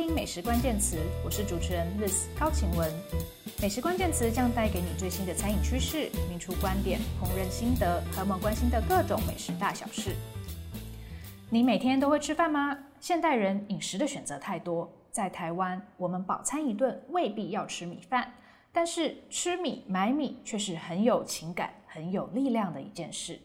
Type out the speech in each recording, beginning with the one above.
听美食关键词，我是主持人 Liz 高晴雯。美食关键词将带给你最新的餐饮趋势、名厨观点、烹饪心得和我们关心的各种美食大小事。你每天都会吃饭吗？现代人饮食的选择太多，在台湾，我们饱餐一顿未必要吃米饭，但是吃米买米却是很有情感、很有力量的一件事。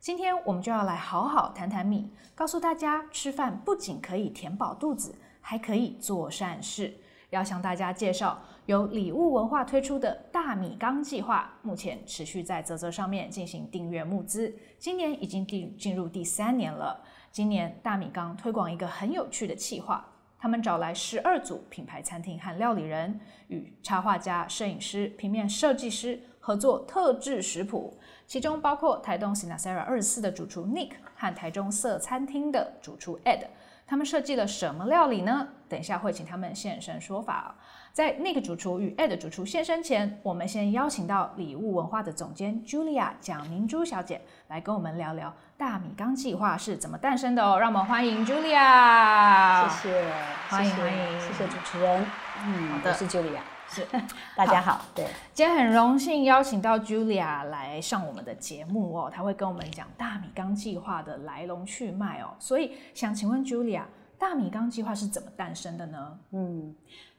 今天我们就要来好好谈谈米，告诉大家吃饭不仅可以填饱肚子，还可以做善事。要向大家介绍由礼物文化推出的大米缸计划，目前持续在泽泽上面进行订阅募资，今年已经进进入第三年了。今年大米缸推广一个很有趣的企划，他们找来十二组品牌餐厅和料理人，与插画家、摄影师、平面设计师合作特制食谱。其中包括台东 Sinasera 二十四的主厨 Nick 和台中色餐厅的主厨 Ed，他们设计了什么料理呢？等一下会请他们现身说法。在 Nick 主厨与 Ed 主厨现身前，我们先邀请到礼物文化的总监 Julia 蒋明珠小姐来跟我们聊聊大米缸计划是怎么诞生的哦。让我们欢迎 Julia。谢谢，欢迎欢迎，谢谢主持人。嗯，好的，我是 Julia。是，大家好。对，今天很荣幸邀请到 Julia 来上我们的节目哦，她会跟我们讲大米缸计划的来龙去脉哦。所以想请问 Julia，大米缸计划是怎么诞生的呢？嗯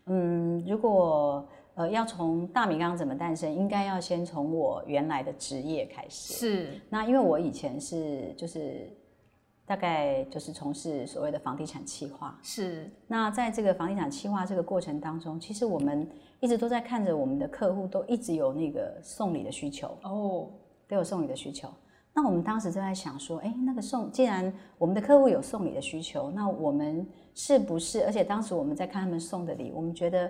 嗯，如果呃要从大米缸怎么诞生，应该要先从我原来的职业开始。是，那因为我以前是就是。大概就是从事所谓的房地产企划。是。那在这个房地产企划这个过程当中，其实我们一直都在看着我们的客户都一直有那个送礼的需求哦，都有送礼的需求。那我们当时就在想说，哎，那个送，既然我们的客户有送礼的需求，那我们是不是？而且当时我们在看他们送的礼，我们觉得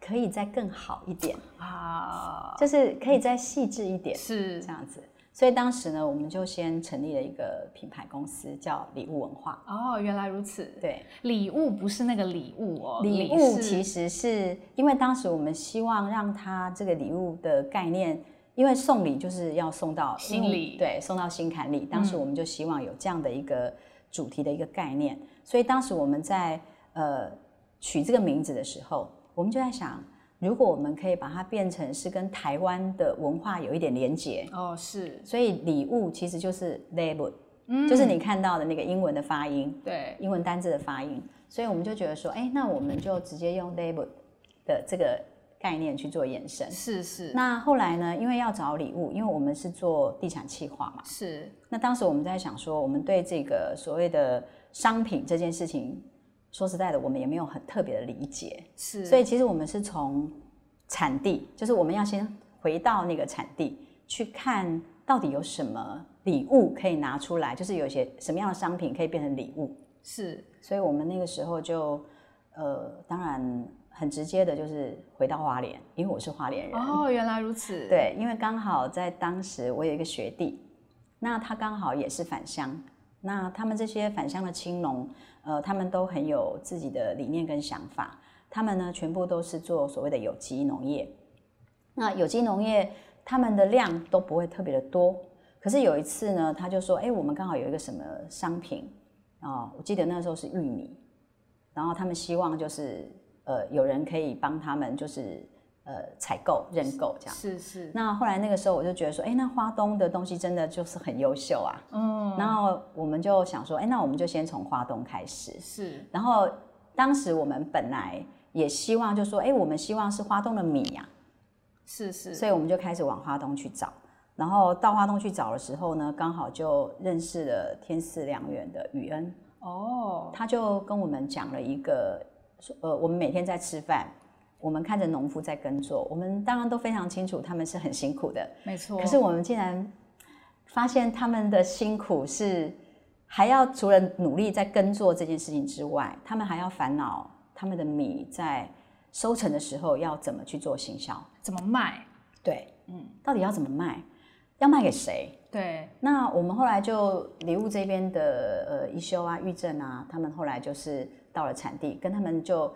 可以再更好一点啊，就是可以再细致一点，是这样子。所以当时呢，我们就先成立了一个品牌公司，叫礼物文化。哦，原来如此。对，礼物不是那个礼物哦，礼物其实是因为当时我们希望让它这个礼物的概念，因为送礼就是要送到心里，对，送到心坎里。当时我们就希望有这样的一个主题的一个概念，嗯、所以当时我们在呃取这个名字的时候，我们就在想。如果我们可以把它变成是跟台湾的文化有一点连结哦，是，所以礼物其实就是 label，嗯，就是你看到的那个英文的发音，对，英文单字的发音，所以我们就觉得说，哎，那我们就直接用 label 的这个概念去做延伸，是是。那后来呢，因为要找礼物，因为我们是做地产企划嘛，是。那当时我们在想说，我们对这个所谓的商品这件事情。说实在的，我们也没有很特别的理解，是，所以其实我们是从产地，就是我们要先回到那个产地去看到底有什么礼物可以拿出来，就是有些什么样的商品可以变成礼物，是，所以我们那个时候就，呃，当然很直接的就是回到花莲，因为我是花莲人。哦，原来如此。对，因为刚好在当时我有一个学弟，那他刚好也是返乡，那他们这些返乡的青农。呃，他们都很有自己的理念跟想法。他们呢，全部都是做所谓的有机农业。那有机农业，他们的量都不会特别的多。可是有一次呢，他就说：“哎，我们刚好有一个什么商品啊？哦，我记得那时候是玉米。然后他们希望就是呃，有人可以帮他们就是。”呃，采购认购这样是是。那后来那个时候我就觉得说，哎，那花东的东西真的就是很优秀啊。嗯。然后我们就想说，哎，那我们就先从花东开始。是。然后当时我们本来也希望，就说，哎，我们希望是花东的米呀。是是。所以我们就开始往花东去找。然后到花东去找的时候呢，刚好就认识了天赐良缘的雨恩。哦。他就跟我们讲了一个，呃，我们每天在吃饭。我们看着农夫在耕作，我们当然都非常清楚他们是很辛苦的，没错。可是我们竟然发现他们的辛苦是还要除了努力在耕作这件事情之外，他们还要烦恼他们的米在收成的时候要怎么去做行销，怎么卖？对，嗯，到底要怎么卖？要卖给谁？对。那我们后来就礼物这边的呃一休啊、玉正啊，他们后来就是到了产地，跟他们就。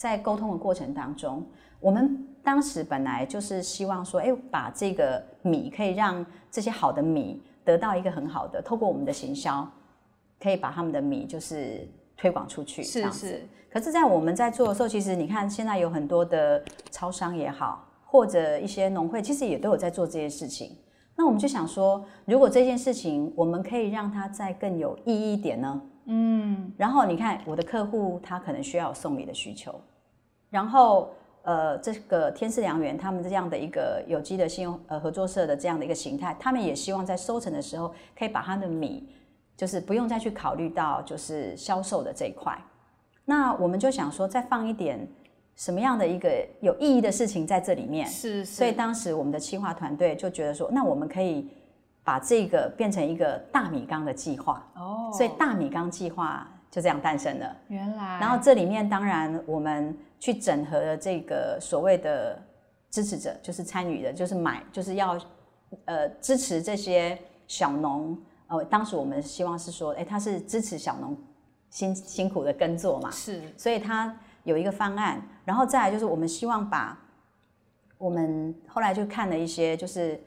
在沟通的过程当中，我们当时本来就是希望说，哎，把这个米可以让这些好的米得到一个很好的，透过我们的行销，可以把他们的米就是推广出去，是是。可是，在我们在做的时候，其实你看，现在有很多的超商也好，或者一些农会，其实也都有在做这些事情。那我们就想说，如果这件事情我们可以让它再更有意义一点呢？嗯。然后你看，我的客户他可能需要送礼的需求，然后呃，这个天赐良缘他们这样的一个有机的信用呃合作社的这样的一个形态，他们也希望在收成的时候可以把他的米。就是不用再去考虑到就是销售的这一块，那我们就想说再放一点什么样的一个有意义的事情在这里面。是，是。所以当时我们的企划团队就觉得说，那我们可以把这个变成一个大米缸的计划。哦。所以大米缸计划就这样诞生了。原来。然后这里面当然我们去整合了这个所谓的支持者，就是参与的，就是买，就是要呃支持这些小农。呃，当时我们希望是说，哎，他是支持小农辛辛苦的耕作嘛，是，所以他有一个方案，然后再来就是我们希望把我们后来就看了一些，就是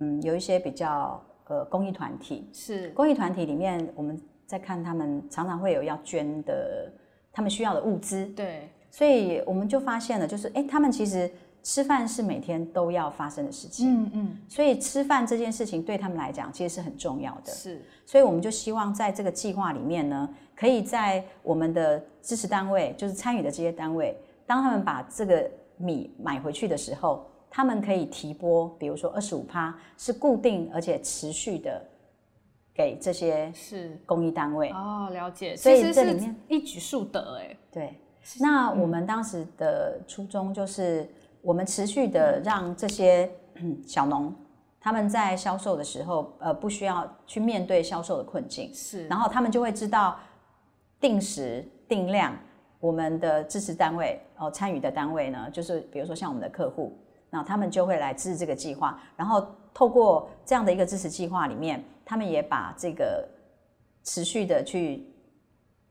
嗯，有一些比较呃公益团体，是。公益团体里面，我们在看他们常常会有要捐的，他们需要的物资，对，所以我们就发现了，就是哎，他们其实。吃饭是每天都要发生的事情，嗯嗯，所以吃饭这件事情对他们来讲其实是很重要的，是，所以我们就希望在这个计划里面呢，可以在我们的支持单位，就是参与的这些单位，当他们把这个米买回去的时候，他们可以提拨，比如说二十五趴是固定而且持续的给这些是。公益单位。哦，了解，所以这里面一举数得哎，对，那我们当时的初衷就是。我们持续的让这些 小农，他们在销售的时候，呃，不需要去面对销售的困境，是，然后他们就会知道定时定量，我们的支持单位哦，参与的单位呢，就是比如说像我们的客户，那他们就会来支持这个计划，然后透过这样的一个支持计划里面，他们也把这个持续的去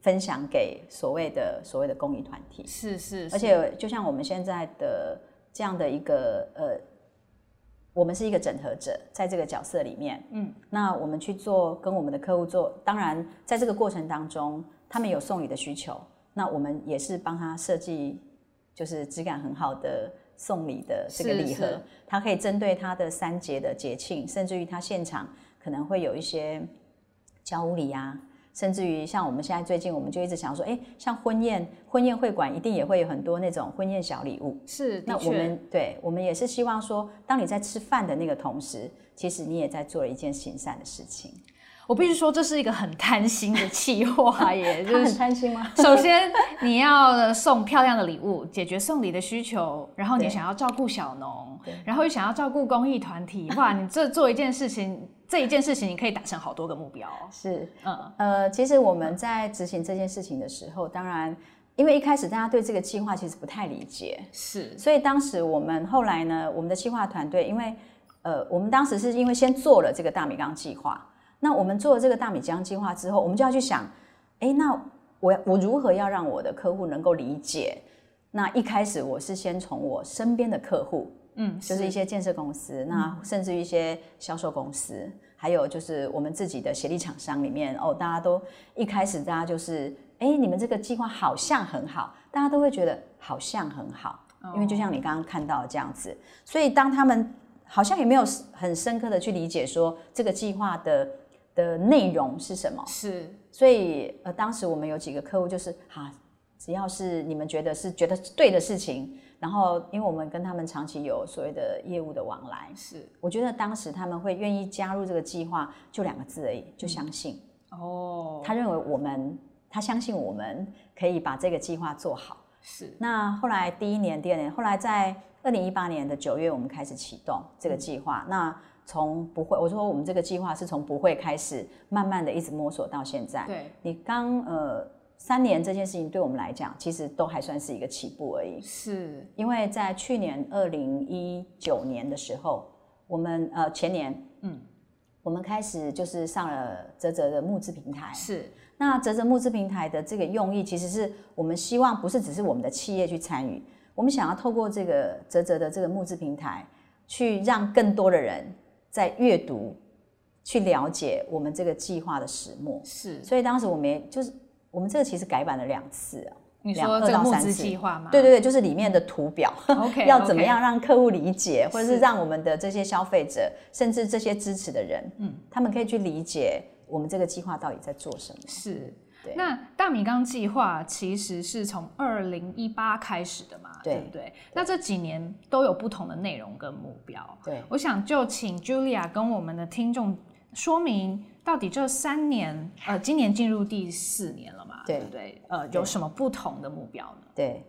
分享给所谓的所谓的公益团体，是是，是，而且就像我们现在的。这样的一个呃，我们是一个整合者，在这个角色里面，嗯，那我们去做跟我们的客户做，当然在这个过程当中，他们有送礼的需求，那我们也是帮他设计，就是质感很好的送礼的这个礼盒，它可以针对他的三节的节庆，甚至于他现场可能会有一些交屋礼啊。甚至于像我们现在最近，我们就一直想说，哎，像婚宴，婚宴会馆一定也会有很多那种婚宴小礼物。是，那我们对，我们也是希望说，当你在吃饭的那个同时，其实你也在做了一件行善的事情。我必须说，这是一个很贪心的企划耶，就是很贪心吗？首先，你要送漂亮的礼物，解决送礼的需求，然后你想要照顾小农，然后又想要照顾公益团体，哇，你这做一件事情。这一件事情，你可以达成好多个目标。是，嗯，呃，其实我们在执行这件事情的时候，当然，因为一开始大家对这个计划其实不太理解，是，所以当时我们后来呢，我们的计划团队，因为，呃，我们当时是因为先做了这个大米缸计划，那我们做了这个大米浆计划之后，我们就要去想，哎，那我我如何要让我的客户能够理解？那一开始我是先从我身边的客户。嗯，就是一些建设公司，那甚至一些销售公司，嗯，还有就是我们自己的协力厂商里面哦，大家都一开始大家就是，哎，你们这个计划好像很好，大家都会觉得好像很好，因为就像你刚刚看到这样子，所以当他们好像也没有很深刻的去理解说这个计划的的内容是什么，是，所以呃，当时我们有几个客户就是，哈，只要是你们觉得是觉得对的事情。然后，因为我们跟他们长期有所谓的业务的往来，是我觉得当时他们会愿意加入这个计划，就两个字而已，就相信。哦，他认为我们，他相信我们可以把这个计划做好。是。那后来第一年、第二年，后来在二零一八年的九月，我们开始启动这个计划。嗯、那从不会，我说我们这个计划是从不会开始，慢慢的一直摸索到现在。对。你刚呃。三年这件事情对我们来讲，其实都还算是一个起步而已。是，因为在去年二零一九年的时候，我们呃前年，嗯，我们开始就是上了泽泽的募资平台。是，那泽泽募资平台的这个用意，其实是我们希望不是只是我们的企业去参与，我们想要透过这个泽泽的这个募资平台，去让更多的人在阅读，去了解我们这个计划的始末。是，所以当时我们也就是。我们这个其实改版了两次啊。你说这个募资计划吗？对对对，就是里面的图表，OK，要怎么样让客户理解，是或者是让我们的这些消费者，甚至这些支持的人，嗯，他们可以去理解我们这个计划到底在做什么。是，对。那大米缸计划其实是从二零一八开始的嘛，对，对不对？那这几年都有不同的内容跟目标。对，我想就请 Julia 跟我们的听众说明。到底这三年，呃，今年进入第四年了嘛？对不对？呃，有什么不同的目标呢？对，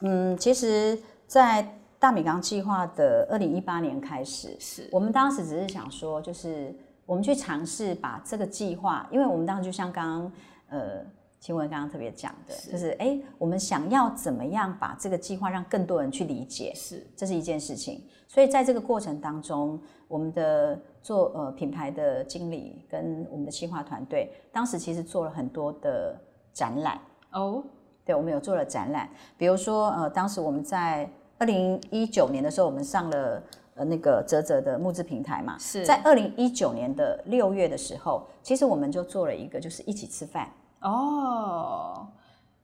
嗯，其实，在大米缸计划的二零一八年开始，是我们当时只是想说，就是我们去尝试把这个计划，因为我们当时就像刚刚，呃，晴雯刚刚特别讲的，是就是哎，我们想要怎么样把这个计划让更多人去理解，是，这是一件事情。所以在这个过程当中，我们的做呃品牌的经理跟我们的企划团队，当时其实做了很多的展览哦。对，我们有做了展览，比如说呃，当时我们在二零一九年的时候，我们上了呃那个泽泽的募资平台嘛。是在二零一九年的六月的时候，其实我们就做了一个，就是一起吃饭哦。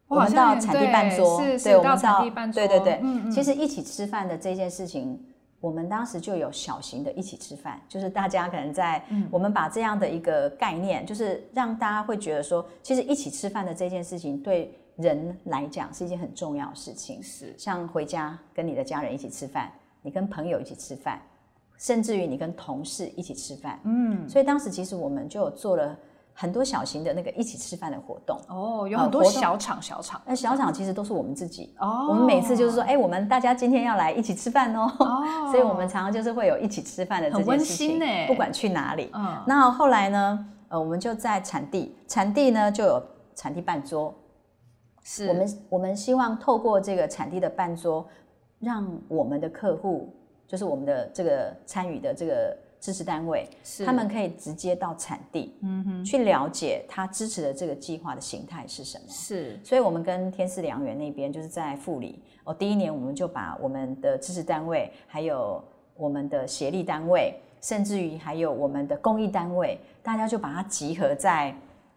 我们到产地办桌，对，我们到产地办桌，对对对。嗯嗯。其实一起吃饭的这件事情，我们当时就有小型的一起吃饭，就是大家可能在，我们把这样的一个概念，就是让大家会觉得说，其实一起吃饭的这件事情对人来讲是一件很重要的事情。是。像回家跟你的家人一起吃饭，你跟朋友一起吃饭，甚至于你跟同事一起吃饭。嗯。所以当时其实我们就有做了。很多小型的那个一起吃饭的活动哦，有很多小场小场。那小场其实都是我们自己哦。我们每次就是说，哎，我们大家今天要来一起吃饭哦。哦。所以我们常常就是会有一起吃饭的这件事情。很温馨哎。不管去哪里。嗯。那后来呢？呃，我们就在产地，产地呢就有产地办桌。是。我们我们希望透过这个产地的办桌，让我们的客户，就是我们的这个参与的这个。支持单位，他们可以直接到产地，嗯哼，去了解他支持的这个计划的形态是什么。是，所以我们跟天赐良缘那边，就是在富里哦，第一年我们就把我们的支持单位，还有我们的协力单位，甚至于还有我们的公益单位，大家就把它集合在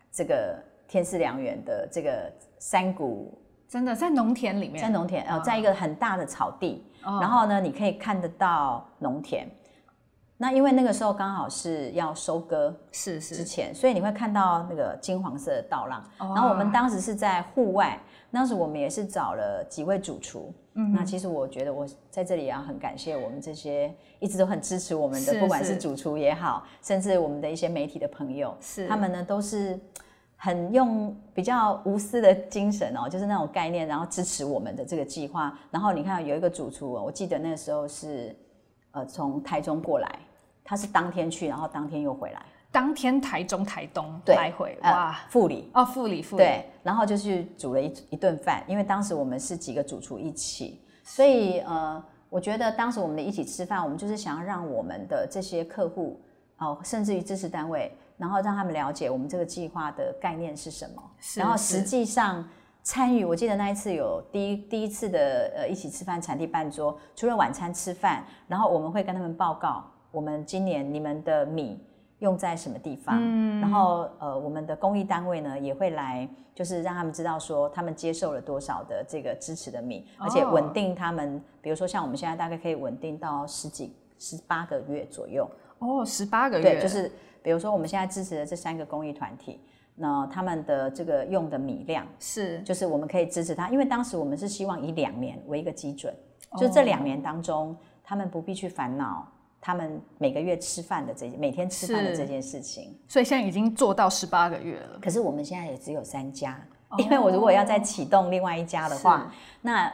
这个天赐良缘的这个山谷，真的在农田里面，在农田呃，在一个很大的草地，哦、然后呢，你可以看得到农田。那因为那个时候刚好是要收割，是是之前，所以你会看到那个金黄色的稻浪。然后我们当时是在户外，当时我们也是找了几位主厨。嗯，那其实我觉得我在这里也要很感谢我们这些一直都很支持我们的，不管是主厨也好，甚至我们的一些媒体的朋友，是他们呢都是很用比较无私的精神哦，就是那种概念，然后支持我们的这个计划。然后你看有一个主厨，我记得那个时候是呃从台中过来。他是当天去，然后当天又回来。当天台中、台东来回，哇，富里哦，富里，富里。对，然后就去煮了一一顿饭，因为当时我们是几个主厨一起，所以呃，我觉得当时我们的一起吃饭，我们就是想要让我们的这些客户哦，甚至于支持单位，然后让他们了解我们这个计划的概念是什么，是然后实际上参与。我记得那一次有第一第一次的呃一起吃饭产地办桌，除了晚餐吃饭，然后我们会跟他们报告。我们今年你们的米用在什么地方？嗯，然后呃，我们的公益单位呢也会来，就是让他们知道说他们接受了多少的这个支持的米，而且稳定他们，比如说像我们现在大概可以稳定到十几、十八个月左右。哦，十八个月。对，就是比如说我们现在支持的这三个公益团体，那他们的这个用的米量是，就是我们可以支持他，因为当时我们是希望以两年为一个基准，就这两年当中他们不必去烦恼。他们每个月吃饭的这每天吃饭的这件事情，所以现在已经做到十八个月了。可是我们现在也只有三家，哦、因为我如果要再启动另外一家的话，那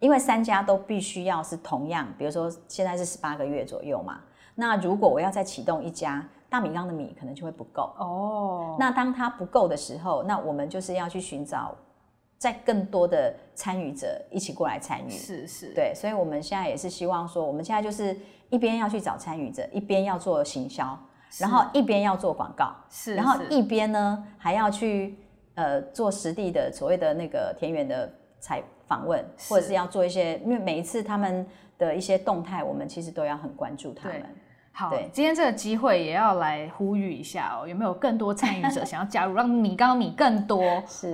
因为三家都必须要是同样，比如说现在是十八个月左右嘛。那如果我要再启动一家，大米缸的米可能就会不够哦。那当它不够的时候，那我们就是要去寻找。在更多的参与者一起过来参与，是是，对，所以我们现在也是希望说，我们现在就是一边要去找参与者，一边要做行销，然后一边要做广告，是，然后一边呢还要去呃做实地的所谓的那个田园的采访问，或者是要做一些，因为每一次他们的一些动态，我们其实都要很关注他们。好，今天这个机会也要来呼吁一下哦，有没有更多参与者想要加入，让米缸米更多，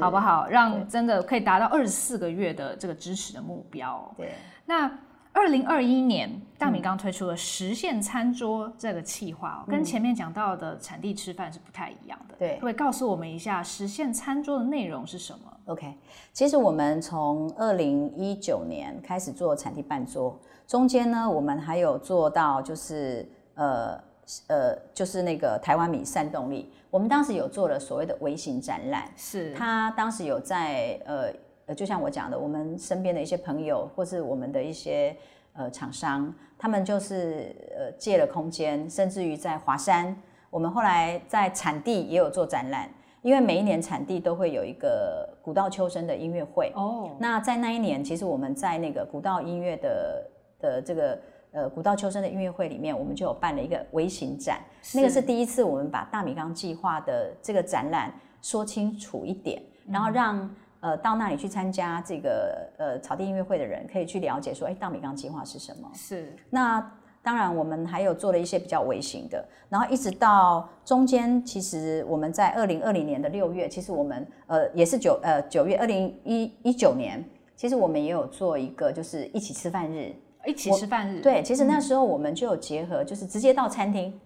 好不好？让真的可以达到二十四个月的这个支持的目标。对，那二零二一年大米缸推出了实现餐桌这个企划，嗯、跟前面讲到的产地吃饭是不太一样的。对，会告诉我们一下实现餐桌的内容是什么？OK，其实我们从二零一九年开始做产地办桌，中间呢，我们还有做到就是。呃呃，就是那个台湾米煽动力，我们当时有做了所谓的微型展览，是。他当时有在呃呃，就像我讲的，我们身边的一些朋友，或是我们的一些呃厂商，他们就是呃借了空间，甚至于在华山，我们后来在产地也有做展览，因为每一年产地都会有一个古道秋声的音乐会。哦，那在那一年，其实我们在那个古道音乐的的这个。呃，古道秋声的音乐会里面，我们就有办了一个微型展，那个是第一次我们把大米缸计划的这个展览说清楚一点，然后让呃到那里去参加这个呃草地音乐会的人可以去了解说，哎，大米缸计划是什么？是。那当然，我们还有做了一些比较微型的，然后一直到中间，其实我们在二零二零年的六月，其实我们呃也是九呃九月二零一一九年，其实我们也有做一个就是一起吃饭日。一起吃饭日，对，其实那时候我们就有结合，就是直接到餐厅。嗯、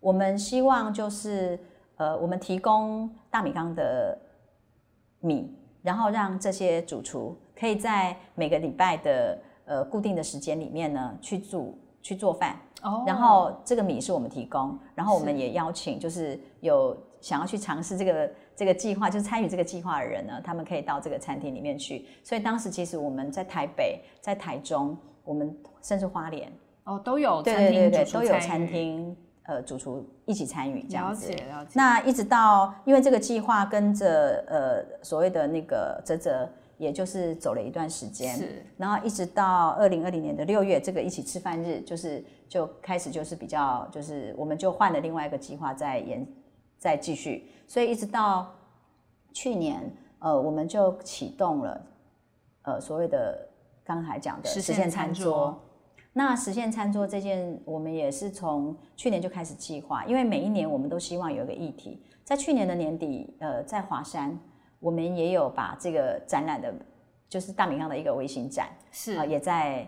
我们希望就是呃，我们提供大米缸的米，然后让这些主厨可以在每个礼拜的呃固定的时间里面呢去煮去做饭。哦。然后这个米是我们提供，然后我们也邀请就是有想要去尝试这个这个计划，就是参与这个计划的人呢，他们可以到这个餐厅里面去。所以当时其实我们在台北，在台中。我们甚至花莲哦都有餐厅，对对对对，都有餐厅呃主厨一起参与这样子。了解了解。那一直到因为这个计划跟着呃所谓的那个泽泽，也就是走了一段时间，是。然后一直到二零二零年的六月，这个一起吃饭日就是就开始就是比较就是我们就换了另外一个计划再延再继续，所以一直到去年呃我们就启动了呃所谓的。刚才讲的实现餐桌，那实现餐桌这件，我们也是从去年就开始计划，因为每一年我们都希望有一个议题。在去年的年底，呃，在华山，我们也有把这个展览的，就是大明缸的一个微型展，是啊、呃，也在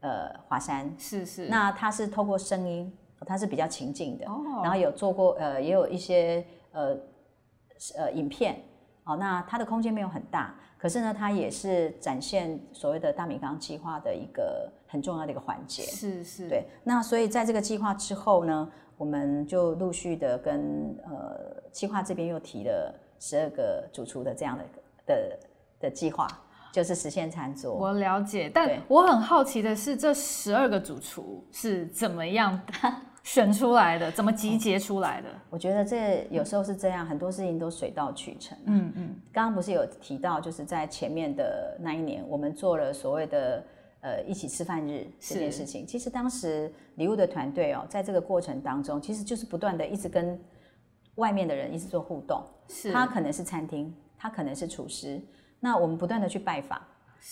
呃华山，是是。那它是透过声音，它是比较情境的，哦、然后有做过呃，也有一些呃呃影片，哦，那它的空间没有很大。可是呢，它也是展现所谓的大米缸计划的一个很重要的一个环节。是是。对，那所以在这个计划之后呢，我们就陆续的跟呃计划这边又提了十二个主厨的这样的的的计划，就是实现餐桌。我了解，但我很好奇的是，这十二个主厨是怎么样选出来的？怎么集结出来的？哦，我觉得这有时候是这样，很多事情都水到渠成。嗯嗯，刚刚不是有提到，就是在前面的那一年，我们做了所谓的呃一起吃饭日这件事情。其实当时礼物的团队哦，在这个过程当中，其实就是不断的一直跟外面的人一直做互动。是，他可能是餐厅，他可能是厨师，那我们不断的去拜访。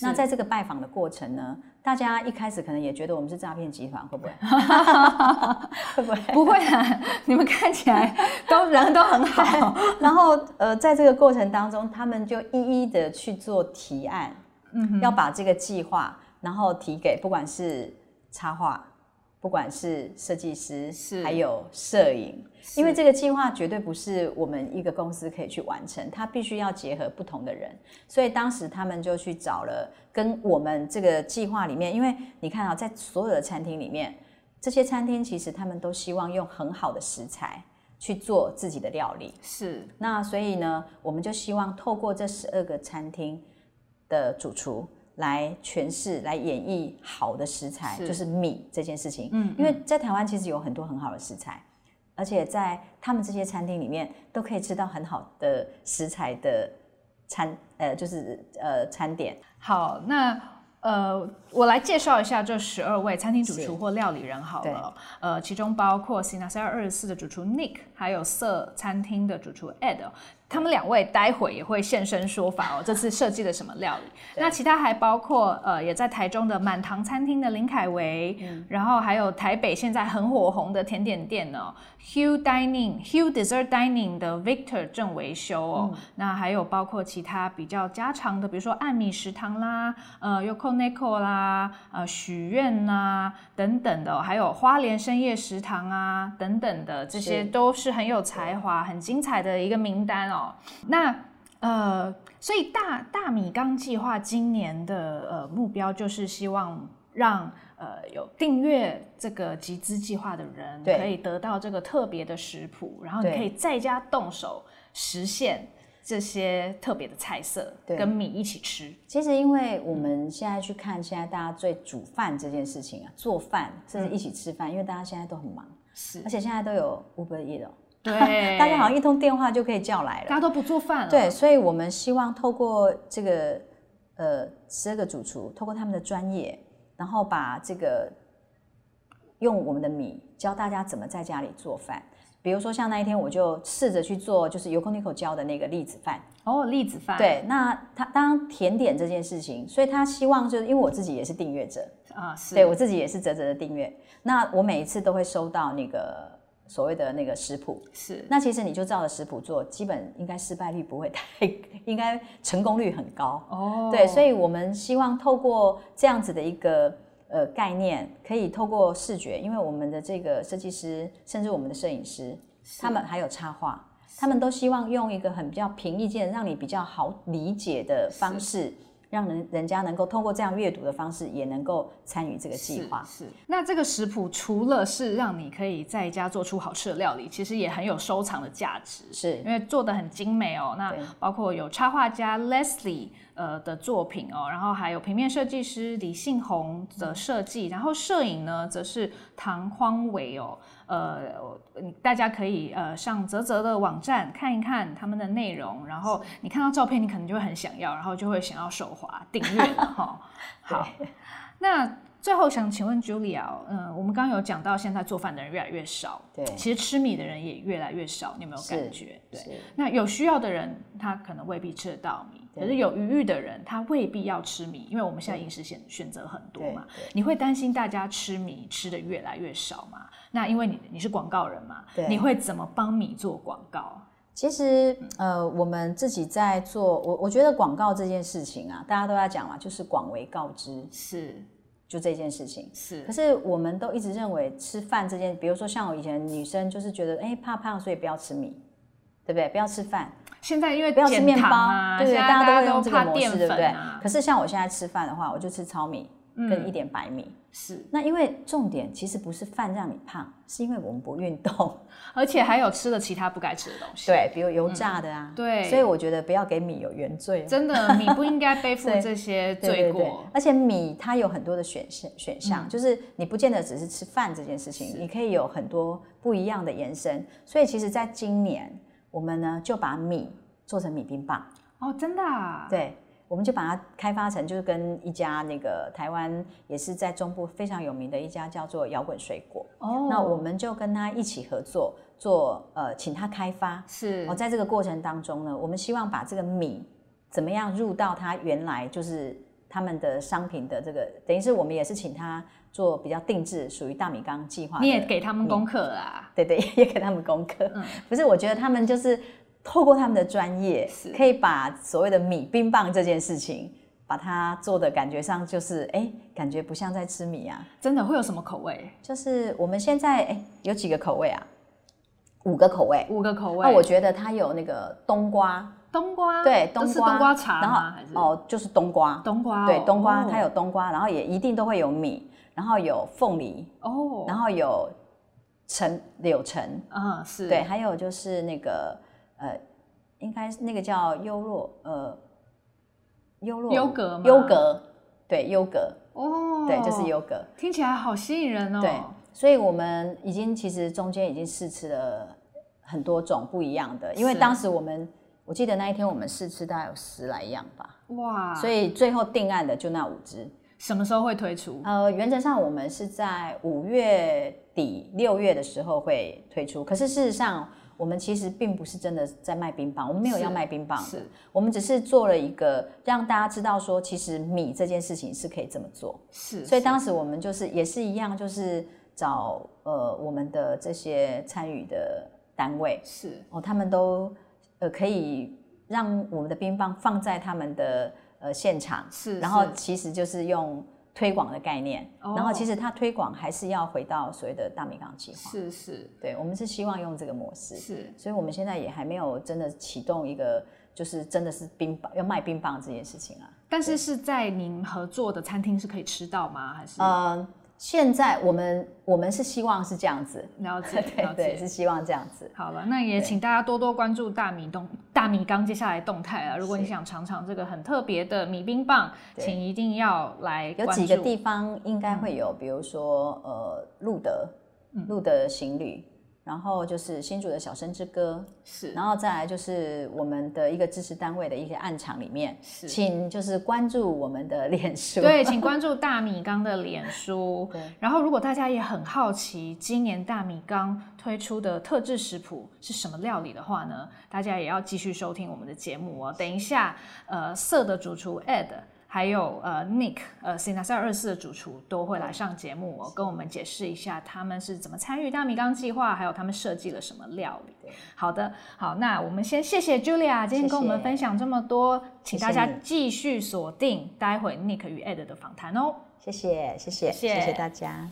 那在这个拜访的过程呢，大家一开始可能也觉得我们是诈骗集团，会不会？会不会？不会啊！你们看起来都人都很好。然后呃，在这个过程当中，他们就一一的去做提案，嗯，要把这个计划，然后提给不管是插画。不管是设计师，是还有摄影，因为这个计划绝对不是我们一个公司可以去完成，它必须要结合不同的人，所以当时他们就去找了跟我们这个计划里面，因为你看啊，在所有的餐厅里面，这些餐厅其实他们都希望用很好的食材去做自己的料理，是。那所以呢，我们就希望透过这十二个餐厅的主厨。来诠释、来演绎好的食材，是就是米这件事情。嗯，因为在台湾其实有很多很好的食材，而且在他们这些餐厅里面都可以吃到很好的食材的餐，呃，就是呃餐点。好，那呃，我来介绍一下这十二位餐厅主厨或料理人好了。呃，其中包括 Sinasera 二十四的主厨 Nick，还有色餐厅的主厨 Ed。他们两位待会也会现身说法哦。这次设计了什么料理？那其他还包括呃，也在台中的满堂餐厅的林凯维，嗯、然后还有台北现在很火红的甜点店哦，Hugh Dining Hugh Dessert Dining 的 Victor 郑维修哦。嗯、那还有包括其他比较家常的，比如说暗米食堂啦，呃，Yoko Neko 啦，呃，许愿呐等等的，还有花莲深夜食堂啊等等的，这些都是很有才华、很精彩的一个名单哦。那呃，所以大大米缸计划今年的呃目标就是希望让呃有订阅这个集资计划的人可以得到这个特别的食谱，然后你可以在家动手实现这些特别的菜色，跟米一起吃。其实因为我们现在去看，现在大家最煮饭这件事情啊，做饭甚至一起吃饭，嗯、因为大家现在都很忙，是，而且现在都有 Uber Eats 了。对，大家好像一通电话就可以叫来了，大家都不做饭了。对，所以我们希望透过这个呃十二个主厨，透过他们的专业，然后把这个用我们的米教大家怎么在家里做饭。比如说像那一天，我就试着去做，就是 Yoko Neko 教的那个栗子饭。哦，栗子饭。对，那他当甜点这件事情，所以他希望就是因为我自己也是订阅者啊，是对我自己也是啧啧的订阅。那我每一次都会收到那个。所谓的那个食谱是，那其实你就照着食谱做，基本应该失败率不会太，应该成功率很高哦。对，所以我们希望透过这样子的一个呃概念，可以透过视觉，因为我们的这个设计师，甚至我们的摄影师，他们还有插画，他们都希望用一个很比较平易近人，让你比较好理解的方式。让人人家能够通过这样阅读的方式，也能够参与这个计划。是，那这个食谱除了是让你可以在家做出好吃的料理，其实也很有收藏的价值。是，因为做得很精美哦。那包括有插画家 Leslie 呃的作品哦，然后还有平面设计师李信宏的设计，然后摄影呢则是唐匡伟哦。呃，大家可以呃上泽泽的网站看一看他们的内容，然后你看到照片，你可能就会很想要，然后就会想要手滑订阅了哈。好，那最后想请问 Julia，嗯，我们刚刚有讲到现在做饭的人越来越少，对，其实吃米的人也越来越少，你有没有感觉？对，那有需要的人他可能未必吃得到米。可是有余裕的人，他未必要吃米，因为我们现在饮食选选择很多嘛。你会担心大家吃米吃的越来越少吗？那因为你你是广告人嘛，你会怎么帮米做广告？其实呃，我们自己在做，我我觉得广告这件事情啊，大家都在讲嘛，就是广为告知，是就这件事情是。可是我们都一直认为吃饭这件，比如说像我以前女生就是觉得，哎，怕胖，所以不要吃米，对不对？不要吃饭。现在因为不要吃面包，对对，大家都会用这个模式，对不对？啊、可是像我现在吃饭的话，我就吃糙米跟一点白米。嗯、是，那因为重点其实不是饭让你胖，是因为我们不运动，而且还有吃了其他不该吃的东西，对，比如油炸的啊。嗯、对，所以我觉得不要给米有原罪。真的，米不应该背负这些罪过。而且米它有很多的选项，选项、嗯、就是你不见得只是吃饭这件事情，你可以有很多不一样的延伸。所以其实，在今年。我们呢就把米做成米冰棒哦，真的啊？对，我们就把它开发成，就是跟一家那个台湾也是在中部非常有名的一家叫做摇滚水果哦，那我们就跟他一起合作做呃，请他开发是哦，在这个过程当中呢，我们希望把这个米怎么样入到他原来就是他们的商品的这个，等于是我们也是请他。做比较定制，属于大米缸计划。你 也给他们功课啊，对对，也给他们功课。嗯，不是，我觉得他们就是透过他们的专业，可以把所谓的米冰棒这件事情，把它做的感觉上就是，哎、欸，感觉不像在吃米啊。真的会有什么口味？就是我们现在哎、欸，有几个口味啊？五个口味，五个口味。那我觉得它有那个冬瓜，冬瓜，对，冬瓜，是冬瓜茶，然后哦，就是冬瓜，冬瓜，对，冬瓜，它有冬瓜，然后也一定都会有米。然后有凤梨哦，然后有橙柳橙。啊，是。对，还有就是那个呃，应该是那个叫优若呃优若优格吗？优格对优格哦，对，就是优格，听起来好吸引人哦。对，所以我们已经其实中间已经试吃了很多种不一样的，因为当时我们我记得那一天我们试吃大概有十来样吧，哇，所以最后定案的就那五支。什么时候会推出？呃，原则上我们是在五月底六月的时候会推出。可是事实上，我们其实并不是真的在卖冰棒，我们没有要卖冰棒，是我们只是做了一个让大家知道说，其实米这件事情是可以这么做。是，所以当时我们就是也是一样，就是找呃我们的这些参与的单位是哦，他们都呃可以让我们的冰棒放在他们的。呃，现场是，然后其实就是用推广的概念，然后其实它推广还是要回到所谓的大米缸计划。是是，对，我们是希望用这个模式。是，所以我们现在也还没有真的启动一个，就是真的是冰棒要卖冰棒这件事情啊。但是是在您合作的餐厅是可以吃到吗？还是？呃现在我们我们是希望是这样子，了解，对对，是希望这样子。好了，那也请大家多多关注大米动大米缸接下来动态啊！如果你想尝尝这个很特别的米冰棒，请一定要来。有几个地方应该会有，比如说呃，路德，路德行旅。然后就是新竹的小生之歌，是，然后再来就是我们的一个支持单位的一些暗场里面，是，请就是关注我们的脸书，对，请关注大米缸的脸书。对，然后如果大家也很好奇今年大米缸推出的特制食谱是什么料理的话呢，大家也要继续收听我们的节目哦。等一下，呃，色的主厨 Ed。还有呃，Nick，呃，Sinasera 二四的主厨都会来上节目哦，跟我们解释一下他们是怎么参与大米缸计划，还有他们设计了什么料理。好的，好，那我们先谢谢 Julia 今天跟我们分享这么多，谢谢，请大家继续锁定待会 Nick 与 Ed 的访谈哦。谢谢，谢谢，谢谢大家。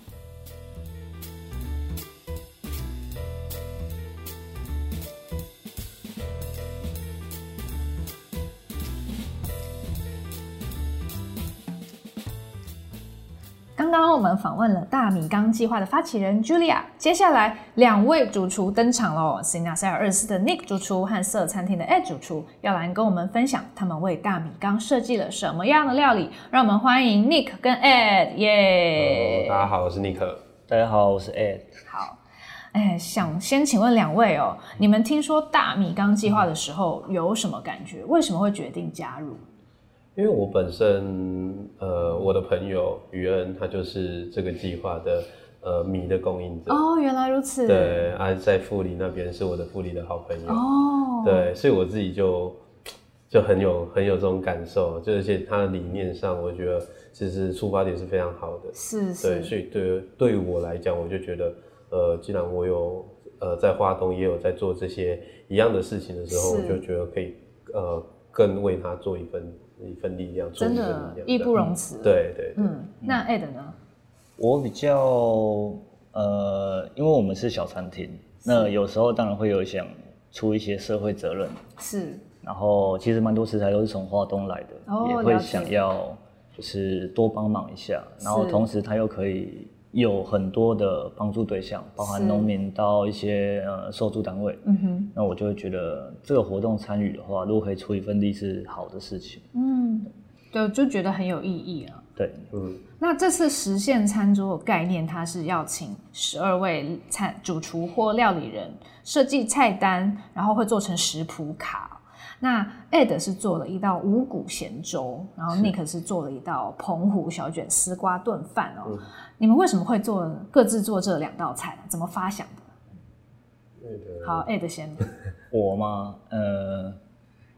刚刚我们访问了大米缸计划的发起人 Julia，接下来两位主厨登场喽，Sinasera 二四的 Nick 主厨和色餐厅的 Ed 主厨要来跟我们分享他们为大米缸设计了什么样的料理，让我们欢迎 Nick 跟 Ed，耶、yeah！大家好，我是 Nick。大家好，我是 Ed。好，哎，想先请问两位哦，你们听说大米缸计划的时候有什么感觉？为什么会决定加入？因为我本身，呃，我的朋友于恩，他就是这个计划的，呃，米的供应者。哦，原来如此。对，啊，在富里那边是我的富里的好朋友。哦。对，所以我自己就就很有很有这种感受，就而且他的理念上，我觉得其实出发点是非常好的。是是。对，所以对对于我来讲，我就觉得，呃，既然我有呃在花东也有在做这些一样的事情的时候，我就觉得可以呃更为他做一份。一份力量，真的义不容辞。对对，嗯，那 Ed 呢？我比较呃，因为我们是小餐厅，那有时候当然会有想出一些社会责任。是。然后其实蛮多食材都是从花东来的，哦，也会想要就是多帮忙一下，然后同时他又可以。有很多的帮助对象，包含农民到一些呃受助单位。嗯哼，那我就会觉得这个活动参与的话，如果可以出一份力是好的事情。嗯，对，就觉得很有意义啊。对，嗯。那这次实现餐桌的概念，它是要请十二位餐主厨或料理人设计菜单，然后会做成食谱卡。那 Ed 是做了一道五谷咸粥，然后 Nick 是做了一道澎湖小卷丝瓜炖饭哦。嗯、你们为什么会做各自做这两道菜呢？怎么发想的？好，Ed 先。我吗？呃，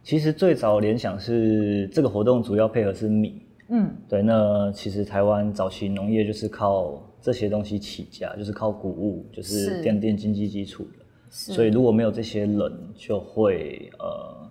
其实最早联想是这个活动主要配合是米。嗯，对。那其实台湾早期农业就是靠这些东西起家，就是靠谷物，就是奠定经济基础的。所以如果没有这些人，就会呃。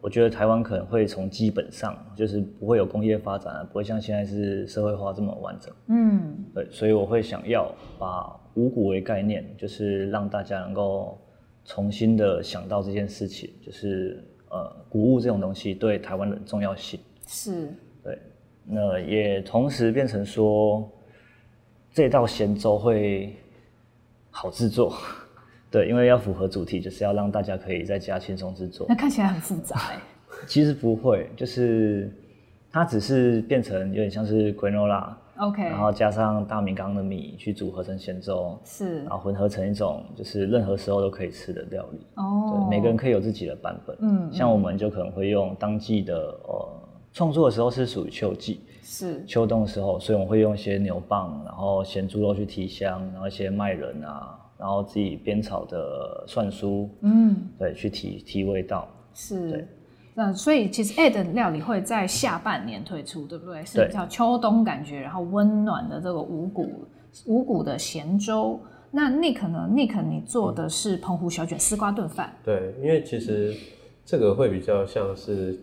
我觉得台湾可能会从基本上就是不会有工业发展，不会像现在是社会化这么完整。嗯，对，所以我会想要把五谷为概念，就是让大家能够重新的想到这件事情，就是呃，谷物这种东西对台湾的重要性。是，对，那也同时变成说这道咸粥会好制作。对，因为要符合主题，就是要让大家可以在家轻松制作。那看起来很复杂哎。其实不会，就是它只是变成有点像是 granola，OK，然后加上大米缸的米去组合成咸粥，是，然后混合成一种就是任何时候都可以吃的料理。哦，对，每个人可以有自己的版本。嗯，像我们就可能会用当季的呃创作的时候是属于秋季，是秋冬的时候，所以我们会用一些牛蒡，然后咸猪肉去提香，然后一些麦仁啊，然后自己煸炒的蒜酥，嗯，对，去提提味道。是，那所以其实 Ed 的料理会在下半年推出，对不对？是比较秋冬感觉，然后温暖的这个五谷五谷的咸粥。那 Nick 呢？Nick 你做的是澎湖小卷丝瓜炖饭。对，因为其实这个会比较像是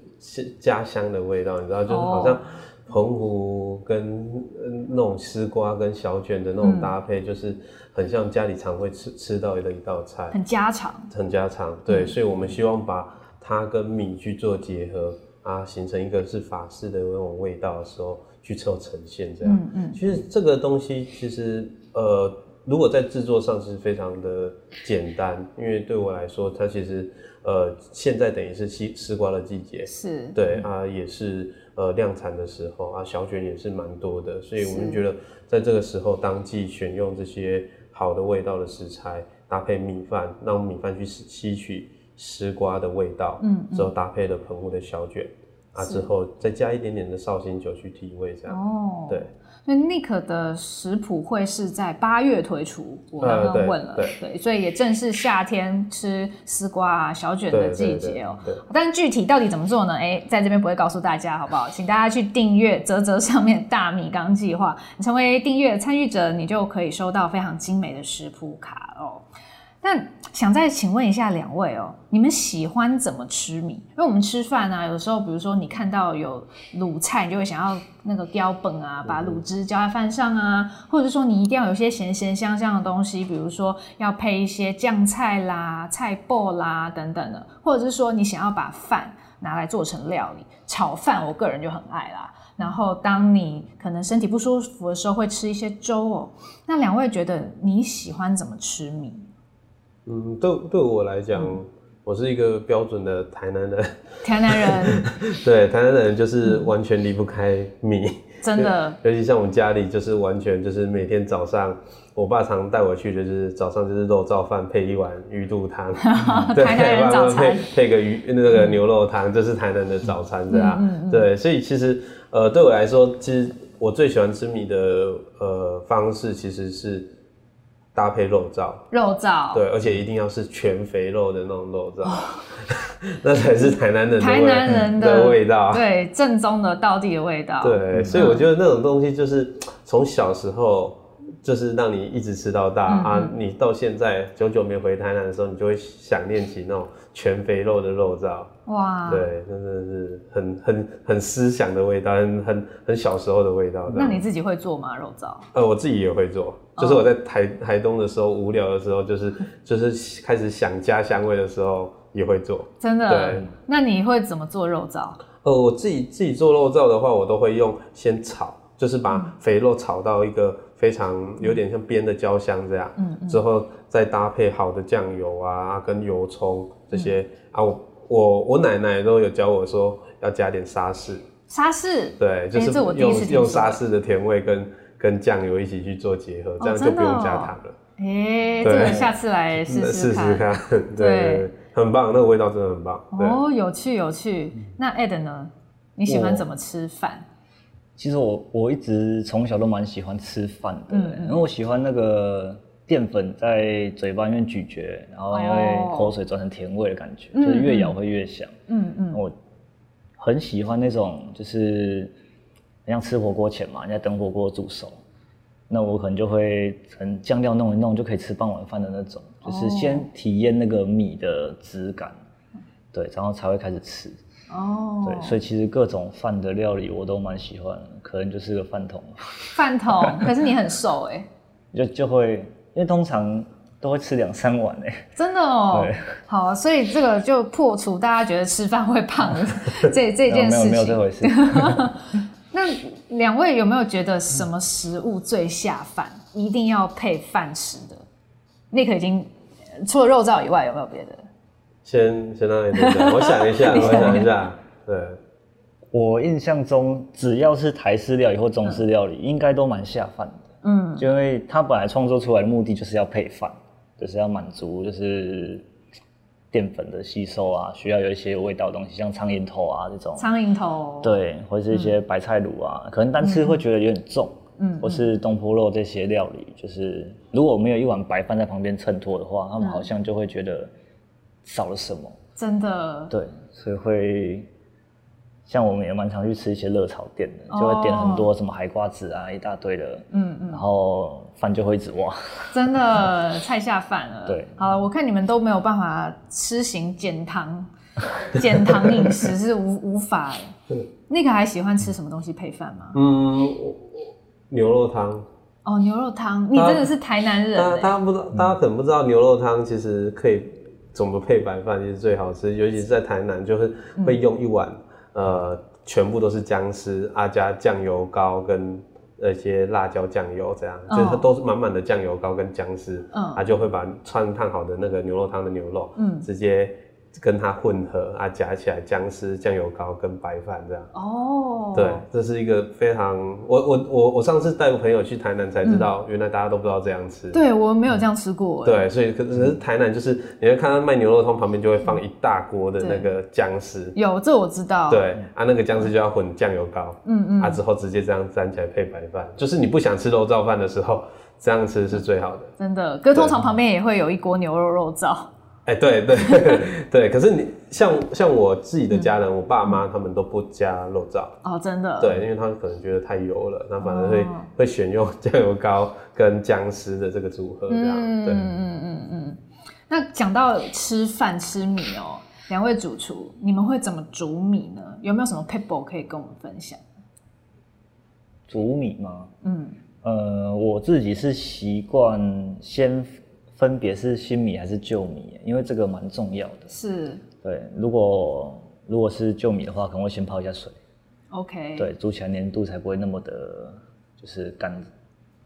家乡的味道，你知道，就是好像澎湖跟那种丝瓜跟小卷的那种搭配，就是很像家里常会吃吃到的一道菜，很家常，很家常。对，所以我们希望把它跟米去做结合啊，形成一个是法式的那种味道的时候去做呈现，这样。嗯嗯。其实这个东西其实呃。如果在制作上是非常的简单，因为对我来说，它其实呃现在等于是西丝瓜的季节，是对啊，也是呃量产的时候啊，小卷也是蛮多的，所以我们觉得在这个时候当季选用这些好的味道的食材，搭配米饭，让米饭去吸取丝瓜的味道，嗯，嗯，之后搭配了澎湖的小卷啊，之后再加一点点的绍兴酒去提味，这样。哦，对。所以 Nick 的食谱会是在八月推出，我刚刚问了，对，对，对，所以也正是夏天吃丝瓜啊小卷的季节哦。但具体到底怎么做呢？哎，在这边不会告诉大家，好不好？请大家去订阅泽泽上面大米缸计划，你成为订阅参与者，你就可以收到非常精美的食谱卡哦。那想再请问一下两位哦，你们喜欢怎么吃米？因为我们吃饭啊，有时候比如说你看到有卤菜，你就会想要那个浇本啊，把卤汁浇在饭上啊，或者说你一定要有些咸咸香香的东西，比如说要配一些酱菜啦、菜脯啦等等的，或者是说你想要把饭拿来做成料理，炒饭我个人就很爱啦。然后当你可能身体不舒服的时候，会吃一些粥哦。那两位觉得你喜欢怎么吃米？嗯，对，对我来讲，嗯、我是一个标准的台南人。台南人，对，台南人就是完全离不开米，真的。尤其像我们家里，就是完全就是每天早上，我爸常带我去，就是早上就是肉燥饭配一碗鱼肚汤，对，台南人早餐 配配个鱼那个牛肉汤，这、嗯、是台南的早餐，这样。嗯嗯嗯、对，所以其实呃，对我来说，其实我最喜欢吃米的呃方式，其实是。搭配肉燥，肉燥，对，而且一定要是全肥肉的那种肉燥，那才是台南人的台南人的味道，对，正宗的道地的味道。对，所以我觉得那种东西就是从小时候就是让你一直吃到大啊，你到现在久久没回台南的时候，你就会想念起那种全肥肉的肉燥。哇，对，真的是很很很思想的味道，很很很小时候的味道。那你自己会做吗？肉燥？呃，我自己也会做。就是我在台台东的时候，无聊的时候，就是就是开始想家乡味的时候，也会做。真的？对。那你会怎么做肉燥？呃，我自己自己做肉燥的话，我都会用先炒，就是把肥肉炒到一个非常有点像煸的焦香这样。嗯嗯。之后再搭配好的酱油啊，跟油葱这些、嗯、啊，我我我奶奶都有教我说要加点沙士。沙士？对，就是用、欸、用沙士的甜味跟。跟酱油一起去做结合，这样就不用加糖了。哎、哦，这个下次来试试看。试试看，对，对很棒，那个味道真的很棒。哦，有趣有趣。那 Ed 呢？你喜欢怎么吃饭？其实我我一直从小都蛮喜欢吃饭的，嗯嗯，因为我喜欢那个淀粉在嘴巴里面咀嚼，然后因为口水转成甜味的感觉，哦、就是越咬会越香。嗯嗯，我很喜欢那种就是。像吃火锅前嘛，你在等火锅煮熟，那我可能就会很酱料弄一弄就可以吃半碗饭的那种，就是先体验那个米的质感，哦、对，然后才会开始吃。哦，对，所以其实各种饭的料理我都蛮喜欢，可能就是个饭桶。饭桶，可是你很瘦 哎。就就会，因为通常都会吃两三碗哎。真的哦。对。好，所以这个就破除大家觉得吃饭会胖的 这这件事情。没有没有这回事。那两位有没有觉得什么食物最下饭，嗯、一定要配饭吃的？那可已经除了肉燥以外，有没有别的？先先让你等等，我想一下，我想一下。对，我印象中只要是台式料理或中式料理，嗯、应该都蛮下饭的。嗯，就因为他本来创作出来的目的就是要配饭，就是要满足就是淀粉的吸收啊，需要有一些有味道的东西，像苍蝇头啊这种。苍蝇头。对，或者是一些白菜卤啊，嗯、可能单吃会觉得有点重。嗯。或是东坡肉这些料理，就是如果没有一碗白饭在旁边衬托的话，他们好像就会觉得少了什么。真的。对，所以会。像我们也蛮常去吃一些热炒店的，就会点很多什么海瓜子啊，一大堆的，嗯嗯，然后饭就会一直挖，真的菜下饭了。对，好了，我看你们都没有办法吃行减糖，减糖饮食是无无法。那个还喜欢吃什么东西配饭吗？嗯，牛肉汤。哦，牛肉汤，你真的是台南人。大家不知道，大家可能不知道牛肉汤其实可以怎么配白饭，其实最好吃，尤其是在台南，就是会用一碗。呃，全部都是姜丝，啊加酱油膏跟那些辣椒酱油，这样、哦、就是它都是满满的酱油膏跟姜丝，嗯，它就会把串烫好的那个牛肉汤的牛肉，嗯，直接。跟它混合啊，夹起来姜丝、酱油膏跟白饭这样。哦，对，这是一个非常我我我我上次带个朋友去台南才知道，原来大家都不知道这样吃。对，我没有这样吃过。对，所以可是台南就是你会看到卖牛肉汤旁边就会放一大锅的那个姜丝。有，这我知道。对啊，那个姜丝就要混酱油膏。嗯嗯。啊，之后直接这样沾起来配白饭，就是你不想吃肉燥饭的时候，这样吃是最好的。真的，可通常旁边也会有一锅牛肉肉燥。哎、欸，对对 对，可是你像像我自己的家人，嗯、我爸妈他们都不加肉燥哦，真的，对，因为他们可能觉得太油了，那反而会、哦、会选用酱油膏跟姜丝的这个组合这样，嗯、对，嗯嗯嗯嗯。那讲到吃饭吃米哦，两位主厨，你们会怎么煮米呢？有没有什么撇步可以跟我们分享？煮米吗？嗯，呃，我自己是习惯先。分别是新米还是旧米？因为这个蛮重要的。是。对，如果如果是旧米的话，可能会先泡一下水。OK。对，煮起来粘度才不会那么的，就是干。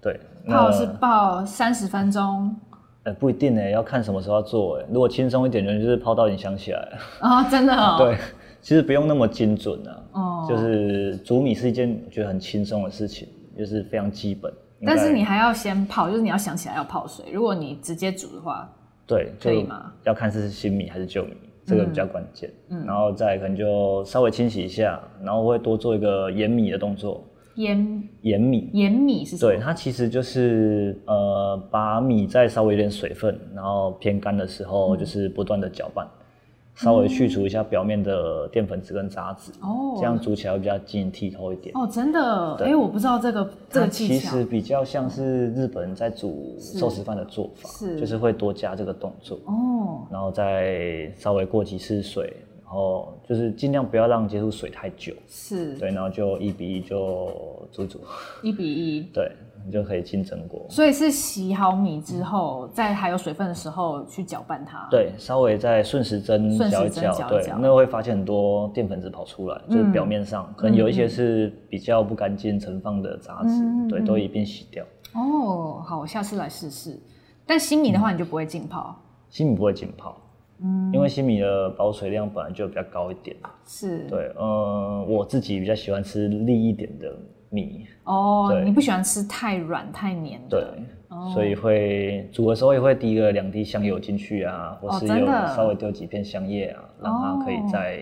对。泡是泡三十分钟。呃，不一定呢，要看什么时候要做。哎，如果轻松一点的，就是泡到你想起来。啊、哦，真的哦。对，其实不用那么精准啊。哦。就是煮米是一件觉得很轻松的事情，就是非常基本。但是你还要先泡，就是你要想起来要泡水。如果你直接煮的话，对，可以吗？要看是新米还是旧米，这个比较关键。嗯，然后再可能就稍微清洗一下，然后会多做一个盐米的动作。盐盐米盐米是什么？对，它其实就是呃，把米再稍微有点水分，然后偏干的时候，就是不断的搅拌。稍微去除一下表面的淀粉质跟杂质，哦，这样煮起来会比较晶莹剔透一点。哦，真的？哎、欸，我不知道这个这个技巧。其实比较像是日本人在煮寿司饭的做法，是，就是会多加这个动作。哦，然后再稍微过几次水，然后就是尽量不要让接触水太久。是，对，然后就一比一就煮煮。一比一。对。你就可以进蒸锅，所以是洗好米之后，嗯、在还有水分的时候去搅拌它。对，稍微再顺时针搅一搅，对，那会发现很多淀粉质跑出来，就是表面上、嗯、可能有一些是比较不干净盛放的杂质，嗯、对，都一并洗掉。哦，好，我下次来试试。但新米的话，你就不会浸泡、嗯？新米不会浸泡，嗯，因为新米的保水量本来就比较高一点。是，对，呃，我自己比较喜欢吃粒一点的。米。哦，对。你不喜欢吃太软太黏的，对，哦、所以会煮的时候也会滴个两滴香油进去啊，或是有稍微丢几片香叶啊，哦、让它可以再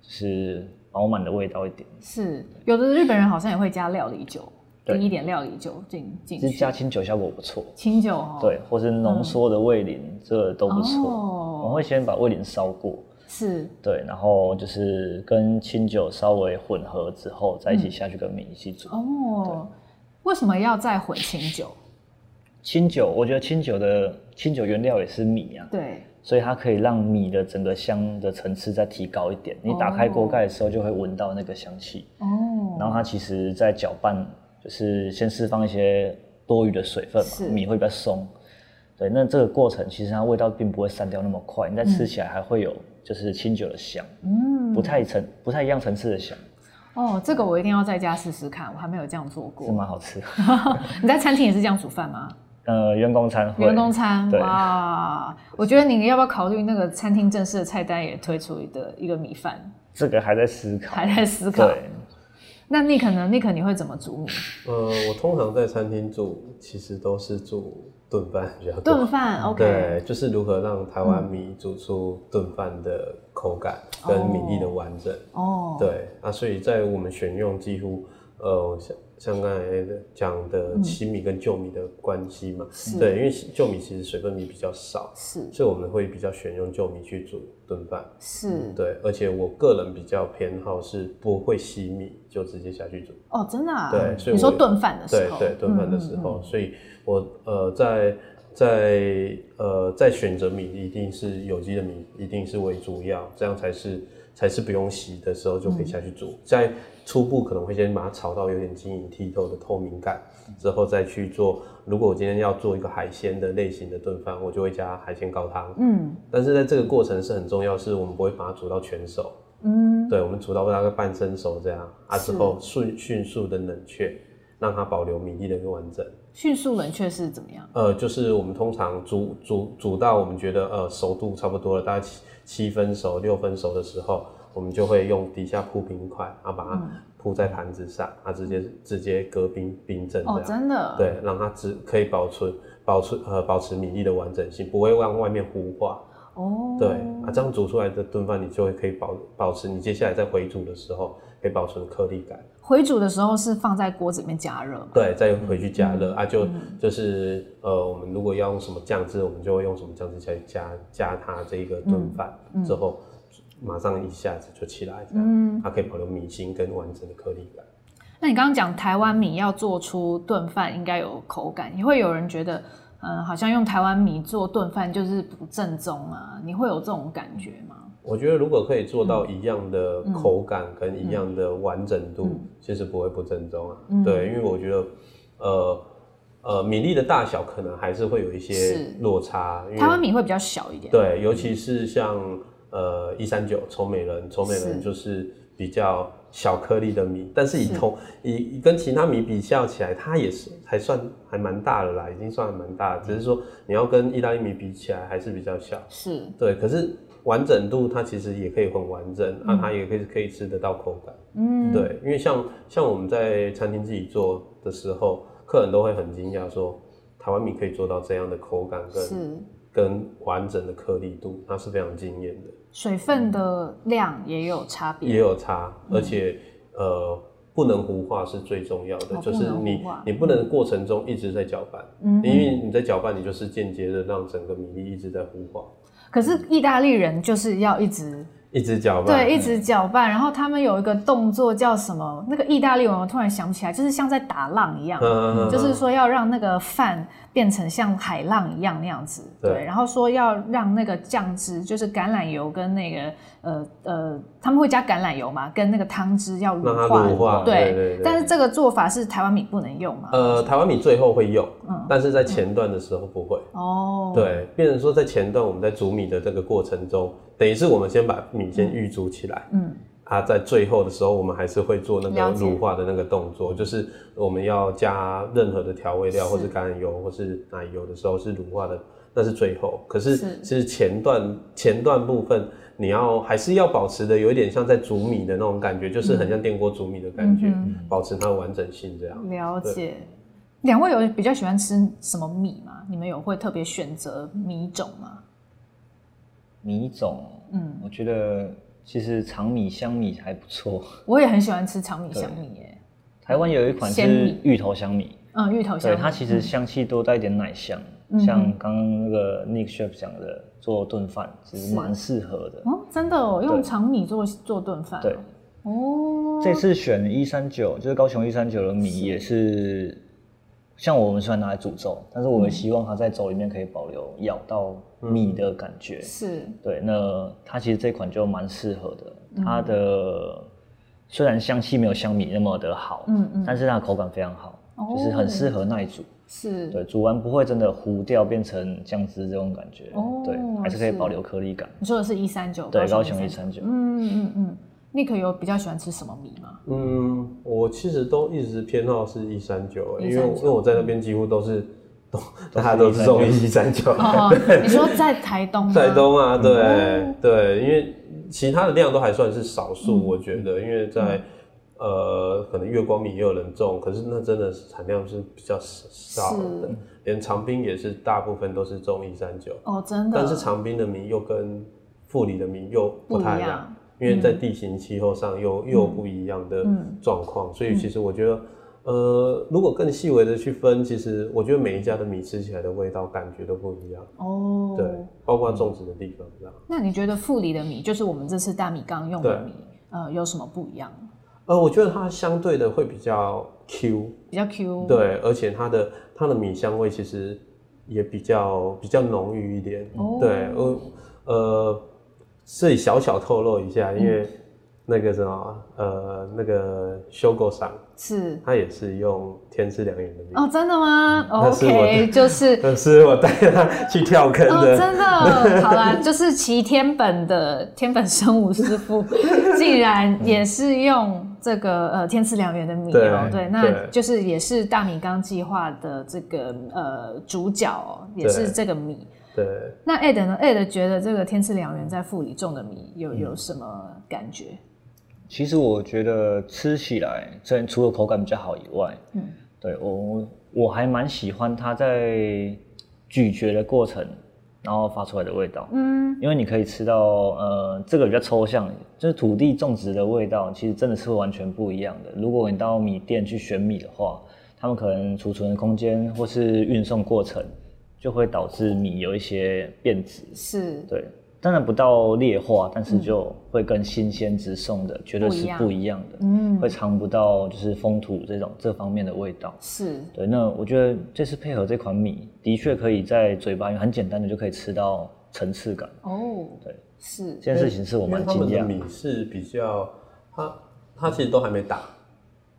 就是饱满的味道一点。是，有的日本人好像也会加料理酒，滴一点料理酒进进去，是加清酒效果不错。清酒哦，对，或是浓缩的味淋，嗯、这都不错。哦、我会先把味淋烧过。是对，然后就是跟清酒稍微混合之后，再一起下去跟米一起煮。哦，对为什么要再混清酒？清酒，我觉得清酒的清酒原料也是米啊，对，所以它可以让米的整个香的层次再提高一点。你打开锅盖的时候，就会闻到那个香气。哦，然后它其实在搅拌，就是先释放一些多余的水分嘛，米会比较松。对，那这个过程其实它味道并不会散掉那么快，你再吃起来还会有。就是清酒的香，嗯，不太层不太一样层次的香。哦，这个我一定要在家试试看，我还没有这样做过。是蛮好吃。你在餐厅也是这样煮饭吗？呃，员工餐。员工餐，对哇！我觉得你要不要考虑那个餐厅正式的菜单也推出一个一个米饭？这个还在思考，还在思考。对。那你可能，你可能你会怎么煮米？呃，我通常在餐厅煮，其实都是煮炖饭比较多。炖饭，OK。对，就是如何让台湾米煮出炖饭的口感跟米粒的完整。哦。对那，所以在我们选用几乎呃像像刚才讲的七米跟旧米的关系嘛，嗯、对，因为旧米其实水分米比较少，是，所以我们会比较选用旧米去煮炖饭，是、嗯，对，而且我个人比较偏好是不会洗米就直接下去煮。哦，真的啊？对，所以你说炖饭的时候，对对，炖饭的时候，所以我呃在在呃在选择米一定是有机的米，一定是为主要，这样才是。才是不用洗的时候就可以下去煮，嗯、在初步可能会先把它炒到有点晶莹剔透的透明感，之后再去做。如果我今天要做一个海鲜的类型的炖饭，我就会加海鲜高汤。嗯，但是在这个过程是很重要，是我们不会把它煮到全熟。嗯，对，我们煮到大概半生熟这样，啊之后迅迅速的冷却，让它保留米粒的一个完整。迅速冷却是怎么样？呃，就是我们通常煮煮煮到我们觉得呃熟度差不多了，大概七七分熟、六分熟的时候，我们就会用底下铺冰块，然后把它铺在盘子上，它、嗯、直接直接隔冰冰镇。哦，真的？对，让它只可以保存保存呃保持米粒的完整性，不会让外面糊化。哦，对啊，这样煮出来的炖饭，你就会可以保保持你接下来再回煮的时候可以保存颗粒感。回煮的时候是放在锅子里面加热，对，再回去加热、嗯、啊，就、嗯、就是呃，我们如果要用什么酱汁，我们就会用什么酱汁去加加它这一个炖饭、嗯、之后，马上一下子就起来，这样，嗯，它可以保留米心跟完整的颗粒感。那你刚刚讲台湾米要做出炖饭应该有口感，也会有人觉得，嗯、呃，好像用台湾米做炖饭就是不正宗啊，你会有这种感觉吗？我觉得如果可以做到一样的口感跟一样的完整度，其实不会不正宗啊。嗯、对，因为我觉得，呃呃，米粒的大小可能还是会有一些落差。台湾米会比较小一点。对，尤其是像呃一三九丑美人，丑美人就是比较小颗粒的米，但是以同以跟其他米比较起来，它也是还算还蛮大的啦，已经算蛮大的。只是说你要跟意大利米比起来，还是比较小。是对，可是。完整度它其实也可以很完整，那、嗯。啊、它也可以可以吃得到口感。嗯，对，因为像像我们在餐厅自己做的时候，客人都会很惊讶说，台湾米可以做到这样的口感跟跟完整的颗粒度，那是非常惊艳的。水分的量也有差别，也有差，而且、嗯、呃不能糊化是最重要的，哦、就是你你不能过程中一直在搅拌，嗯，因为你在搅拌，你就是间接的让整个米粒一直在糊化。可是意大利人就是要一直一直搅拌，对，一直搅拌。然后他们有一个动作叫什么？那个意大利文我突然想不起来，就是像在打浪一样，嗯、就是说要让那个饭变成像海浪一样那样子。对，对，然后说要让那个酱汁，就是橄榄油跟那个呃呃，他们会加橄榄油嘛，跟那个汤汁要乳化。乳化，对，对，对，对。但是这个做法是台湾米不能用嘛？呃，台湾米最后会用，嗯，但是在前段的时候不会。哦、嗯，对，变成说在前段我们在煮米的这个过程中。等于是我们先把米先预煮起来，嗯，啊，在最后的时候，我们还是会做那个乳化的那个动作，就是我们要加任何的调味料，或是橄榄油，或是奶油的时候是乳化的，那是最后。可是其实前段前段部分，你要还是要保持的有一点像在煮米的那种感觉，就是很像电锅煮米的感觉，保持它的完整性这样。了解。两位有比较喜欢吃什么米吗？你们有会特别选择米种吗？米种，嗯，我觉得其实长米、香米还不错。我也很喜欢吃长米、香米耶。台湾有一款是芋头香米，嗯，芋头香米，对，它其实香气多带一点奶香，嗯、像刚刚那个 Nick Chef 讲的，做炖饭其实蛮适合的。哦，真的哦，用长米做做炖饭。对，哦，这次选一三九，就是高雄一三九的米也是。像我们虽然拿来煮粥，但是我们希望它在粥里面可以保留咬到米的感觉。是、嗯，对。那它其实这款就蛮适合的。它的虽然香气没有香米那么的好，嗯嗯，但是它的口感非常好，哦、就是很适合耐煮。是，对，煮完不会真的糊掉变成酱汁这种感觉。哦，对，还是可以保留颗粒感。你说的是一三九？对，高雄一三九。嗯嗯嗯。你可有比较喜欢吃什么米吗？嗯，我其实都一直偏好是一三九，因为因为我在那边几乎都是都大家都是用一三九。你说在台东？台东啊，对、嗯、对，因为其他的量都还算是少数，嗯、我觉得，因为在、嗯、呃可能月光米也有人种，可是那真的是产量是比较少的。连长滨也是大部分都是种一三九。哦，真的。但是长滨的米又跟富里的米又不太，一样因为在地形气候上又、嗯、又不一样的状况，嗯、所以其实我觉得。嗯呃，如果更细微的去分，其实我觉得每一家的米吃起来的味道感觉都不一样哦。对，包括种植的地方这样。那你觉得富里的米，就是我们这次大米缸用的米，呃，有什么不一样？呃，我觉得它相对的会比较 Q，比较 Q。对，而且它的它的米香味其实也比较比较浓郁一点。哦。对，呃呃，这里小小透露一下，因为。嗯那个什么，呃，那个修狗赏是，他也是用天赐良缘的米哦，真的吗？嗯、OK，就是 是我带他去跳坑的，哦、真的，好啦，就是齐天本的天本生武师傅，竟然也是用这个呃天赐良缘的米哦，对，对，那就是也是大米缸计划的这个呃主角哦，也是这个米。对，那 Ed 呢？Ed 觉得这个天赐良缘在富里种的米有有什么感觉？其实我觉得吃起来，虽然除了口感比较好以外，嗯，对我我还蛮喜欢它在咀嚼的过程，然后发出来的味道，嗯，因为你可以吃到，呃，这个比较抽象，就是土地种植的味道，其实真的是完全不一样的。如果你到米店去选米的话，他们可能储存的空间或是运送过程，就会导致米有一些变质，是，对。当然不到劣化，但是就会跟新鲜直送的绝对是不一样的，嗯，会尝不到就是风土这种这方面的味道。是对，那我觉得这次配合这款米，的确可以在嘴巴很简单的就可以吃到层次感。哦，对，是这件事情是我蛮惊讶。的米是比较，它它其实都还没打，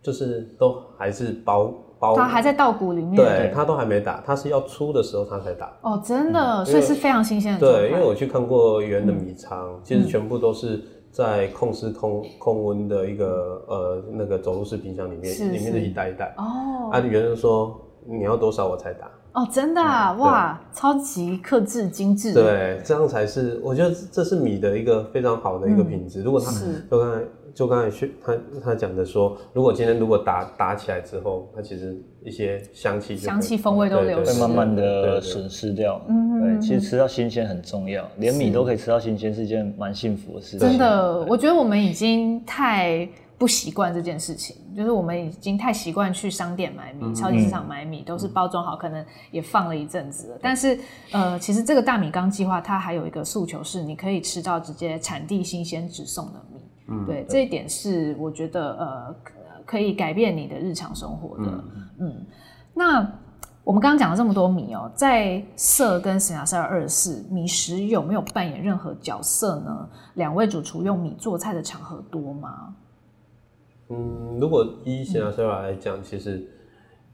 就是都还是包。它还在稻谷里面，对，它都还没打，它是要出的时候它才打。哦，真的，所以是非常新鲜的。对，因为我去看过原的米仓，其实全部都是在控湿控控温的一个呃那个走路式冰箱里面，里面的一袋一袋。哦，啊，原人说你要多少我才打。哦，真的啊，哇，超级克制精致。对，这样才是，我觉得这是米的一个非常好的一个品质。如果它就刚才。就刚才去他他讲的说，如果今天如果打打起来之后，它其实一些香气香气风味都流失，会慢慢的损失掉。嗯，对，其实吃到新鲜很重要，连米都可以吃到新鲜，是一件蛮幸福的事情。真的，我觉得我们已经太不习惯这件事情，就是我们已经太习惯去商店买米、超级市场买米，都是包装好，可能也放了一阵子了。但是，呃，其实这个大米缸计划它还有一个诉求是，你可以吃到直接产地新鲜直送的米。嗯，对，这一点是我觉得呃，可以改变你的日常生活的。嗯，嗯，那我们刚刚讲了这么多米哦，在色跟 Señor 二十四米食有没有扮演任何角色呢？两位主厨用米做菜的场合多吗？嗯，如果依 Señor 来讲，嗯、其实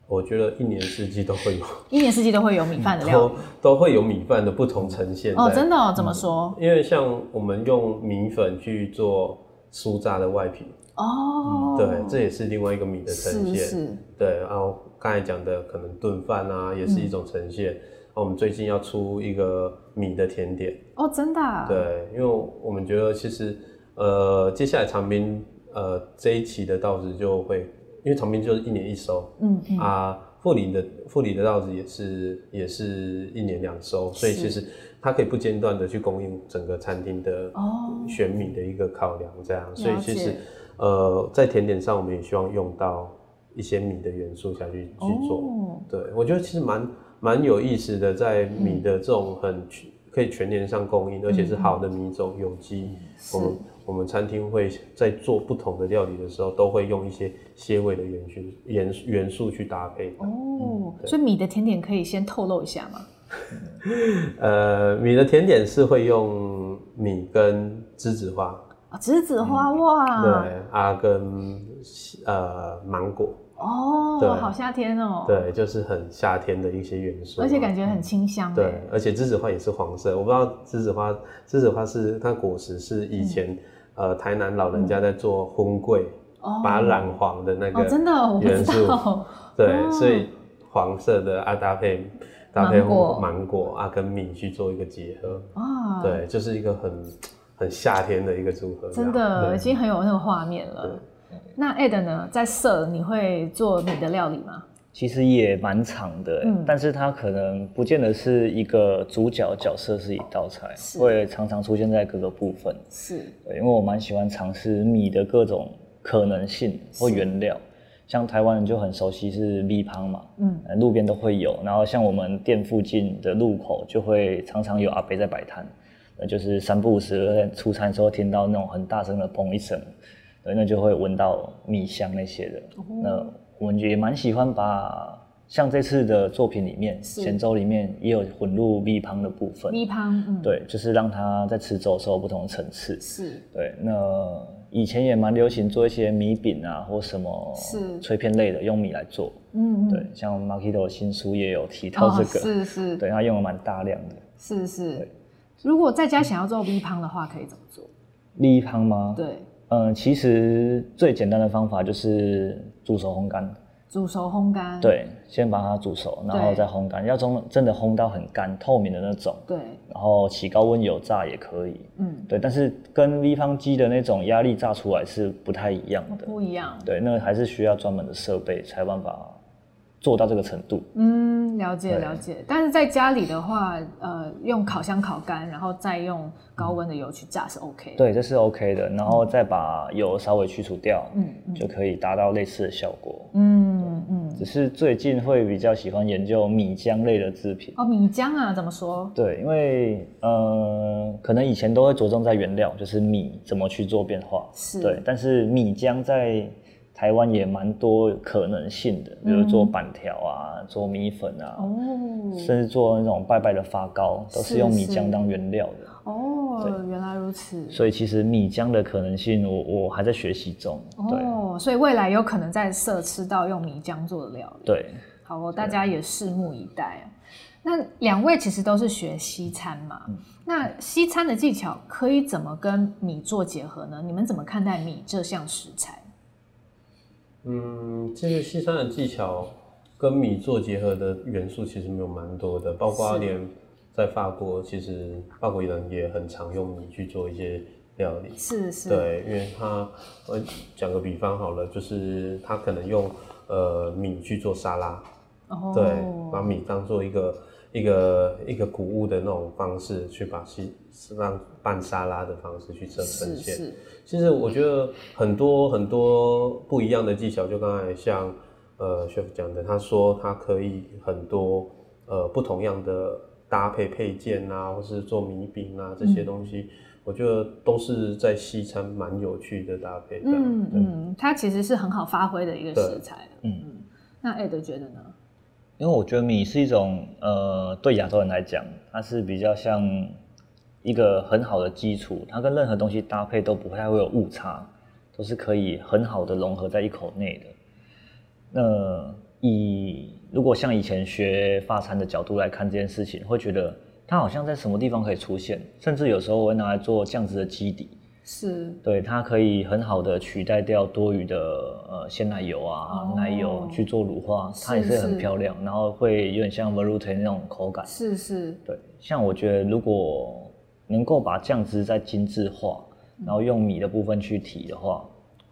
我觉得一年四季都会有，一年四季都会有米饭的料理，都都会有米饭的不同呈现。哦，真的哦？怎么说？嗯，因为像我们用米粉去做。酥炸的外皮哦，对，这也是另外一个米的呈现。是是对，然后刚才讲的可能炖饭啊，也是一种呈现。我们最近要出一个米的甜点哦，真的、啊？对，因为我们觉得其实呃，接下来长滨呃这一期的稻子就会，因为长滨就是一年一收，嗯嗯啊，富里的富里的稻子也是也是一年两收，所以其实。它可以不间断的去供应整个餐厅的选米的一个考量，这样，哦、所以其实呃，在甜点上我们也希望用到一些米的元素下去去做。哦、对，我觉得其实蛮蛮有意思的，在米的这种很可以全年上供应，嗯、而且是好的米种，有机。我们我们餐厅会在做不同的料理的时候，都会用一些些味的元素元元素去搭配。哦，嗯、所以米的甜点可以先透露一下吗？呃，米的甜点是会用米跟栀子花。啊，栀子花哇，对啊，跟呃芒果。哦，对，好夏天哦，对，就是很夏天的一些元素，而且感觉很清香，对，而且栀子花也是黄色，我不知道栀子花，栀子花是它果实是以前呃台南老人家在做婚柜，把它染黄的那个真的元素，对，所以黄色的啊搭配。搭配芒果啊，跟米去做一个结合。啊，对，就是一个很很夏天的一个组合，真的已经很有那个画面了。那 Ed 呢，在色你会做米的料理吗？其实也蛮长的，嗯，但是它可能不见得是一个主角角色是一道菜，是。会常常出现在各个部分。是，对，因为我蛮喜欢尝试米的各种可能性或原料，像台湾人就很熟悉是米香嘛，嗯，路边都会有，然后像我们店附近的路口就会常常有阿伯在摆摊，那就是三不五时出餐的时候听到那种很大声的砰一声，对，那就会闻到米香那些的，哦、那。我们也蛮喜欢把像这次的作品里面，咸粥里面也有混入米汤的部分。米汤，嗯，对，就是让它在吃粥的时候不同的层次。是，对。那以前也蛮流行做一些米饼啊，或什么脆片类的，用米来做。嗯嗯。对，像 Makito 新书也有提到这个。是是。对，它用了蛮大量的。是是。如果在家想要做米香的话，可以怎么做？米香吗？对。嗯，其实最简单的方法就是煮熟烘干。煮熟烘干。对，先把它煮熟，然后再烘干，要从真的烘到很干、透明的那种。对。然后起高温油炸也可以。嗯。对，但是跟立方机的那种压力炸出来是不太一样的。不一样。对，那还是需要专门的设备才有办法。做到这个程度，嗯，了解了解。但是在家里的话，呃，用烤箱烤干，然后再用高温的油去炸是 OK。对，这是 OK 的。然后再把油稍微去除掉，嗯，就可以达到类似的效果。嗯嗯。只是最近会比较喜欢研究米浆类的制品。哦，米浆啊，怎么说？对，因为呃，可能以前都会着重在原料，就是米怎么去做变化。是。对，但是米浆在。台湾也蛮多可能性的，比如做板条啊，嗯、做米粉啊，哦、甚至做那种拜拜的发糕，都是用米浆当原料的。哦，原来如此。所以其实米浆的可能性我，我我还在学习中。哦，所以未来有可能在社吃到用米浆做的料理。对，好哦，大家也拭目以待。对那两位其实都是学西餐嘛，嗯、那西餐的技巧可以怎么跟米做结合呢？你们怎么看待米这项食材？嗯，这个西餐的技巧跟米做结合的元素其实没有蛮多的，包括连在法国，其实法国人也很常用米去做一些料理。是是。对，因为他，我讲个比方好了，就是他可能用呃米去做沙拉，哦、对，把米当做一个一个一个谷物的那种方式去把西让拌沙拉的方式去做呈现。是是其实我觉得很多很多不一样的技巧，就刚才像呃 chef 讲的，他说他可以很多呃不同样的搭配配件啊，或是做米饼啊这些东西，嗯、我觉得都是在西餐蛮有趣的搭配的。嗯嗯，它其实是很好发挥的一个食材。嗯嗯，那 Ed 觉得呢？因为我觉得米是一种呃，对亚洲人来讲，它是比较像。一个很好的基础，它跟任何东西搭配都不太会有误差，都是可以很好的融合在一口内的。那以如果像以前学法餐的角度来看这件事情，会觉得它好像在什么地方可以出现，甚至有时候我会拿来做酱汁的基底。是，对，它可以很好的取代掉多余的呃鲜奶油啊、哦、奶油去做乳化，它也是很漂亮，然后会有点像 velouté 那种口感。是是，对，像我觉得如果。能够把酱汁再精致化，然后用米的部分去提的话，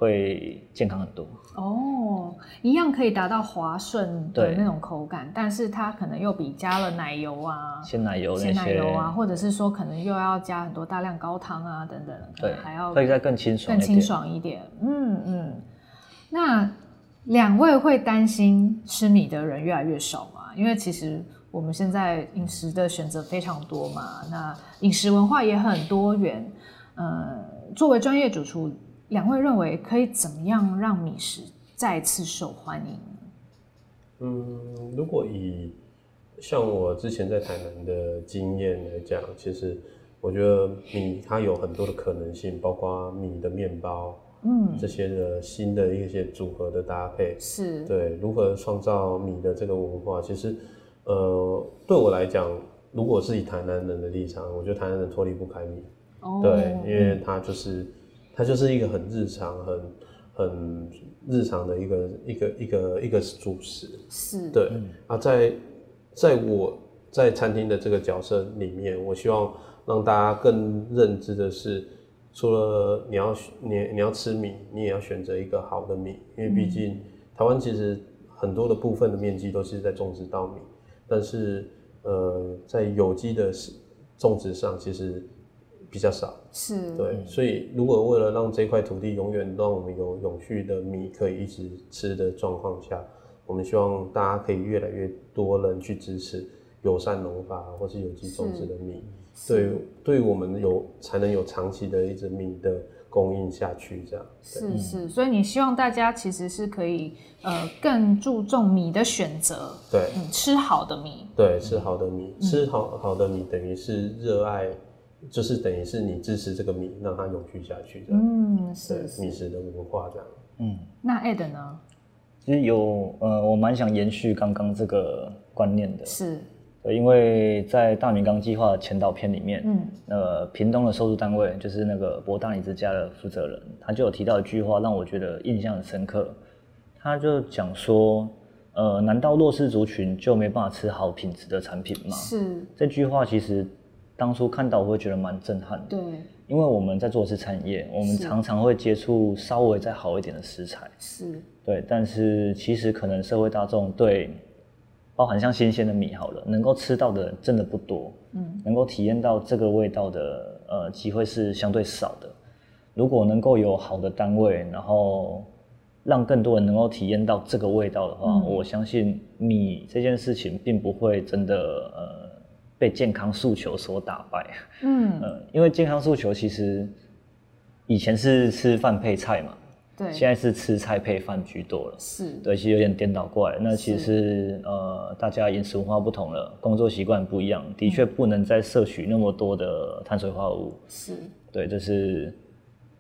会健康很多。哦，一样可以达到滑顺的那种口感，但是它可能又比加了奶油啊、鲜奶油、鲜奶油啊，或者是说可能又要加很多大量高汤啊等等，对，还要可以再更清爽、更清爽一点。嗯嗯，那两位会担心吃米的人越来越少吗？因为其实。我们现在饮食的选择非常多嘛，那饮食文化也很多元。呃，作为专业主厨，两位认为可以怎么样让米食再次受欢迎？嗯，如果以像我之前在台南的经验来讲，其实我觉得米它有很多的可能性，包括米的面包，嗯，这些的新的一些组合的搭配，是对如何创造米的这个文化，其实。呃，对我来讲，如果是以台南人的立场，我觉得台南人脱离不开米，oh, 对，因为它就是它就是一个很日常、很很日常的一个一个一个一个主食，是，对。啊，在在我在餐厅的这个角色里面，我希望让大家更认知的是，除了你要你你要吃米，你也要选择一个好的米，因为毕竟台湾其实。很多的部分的面积都是在种植稻米，但是呃，在有机的种植上其实比较少。是，对，所以如果为了让这块土地永远让我们有永续的米可以一直吃的状况下，我们希望大家可以越来越多人去支持友善农法或是有机种植的米，对，对我们有才能有长期的一直米的。供应下去，这样。是是，所以你希望大家其实是可以呃更注重米的选择，对，嗯，吃好的米，对，吃好的米，嗯、吃好好的米等于是热爱，就是等于是你支持这个米，让它永续下去，这样，嗯，是，是米食的文化这样，嗯，那 Ed 呢？其实有呃，我蛮想延续刚刚这个观念的，是。因为在大明缸计划前导片里面，嗯，呃，屏东的收入单位就是那个博大米之家的负责人，他就有提到一句话，让我觉得印象很深刻。他就讲说，呃，难道弱势族群就没办法吃好品质的产品吗？是。这句话其实当初看到我会觉得蛮震撼的。对。因为我们在做的是产业，我们常常会接触稍微再好一点的食材。是。对，但是其实可能社会大众对。包含像新鲜的米好了，能够吃到的人真的不多，嗯，能够体验到这个味道的呃机会是相对少的。如果能够有好的单位，然后让更多人能够体验到这个味道的话，嗯，我相信米这件事情并不会真的呃被健康诉求所打败，嗯，呃，因为健康诉求其实以前是吃饭配菜嘛。对，现在是吃菜配饭居多了，是对，其实有点颠倒过来。那其实呃，大家饮食文化不同了，工作习惯不一样，的确不能再摄取那么多的碳水化合物。是，对，这是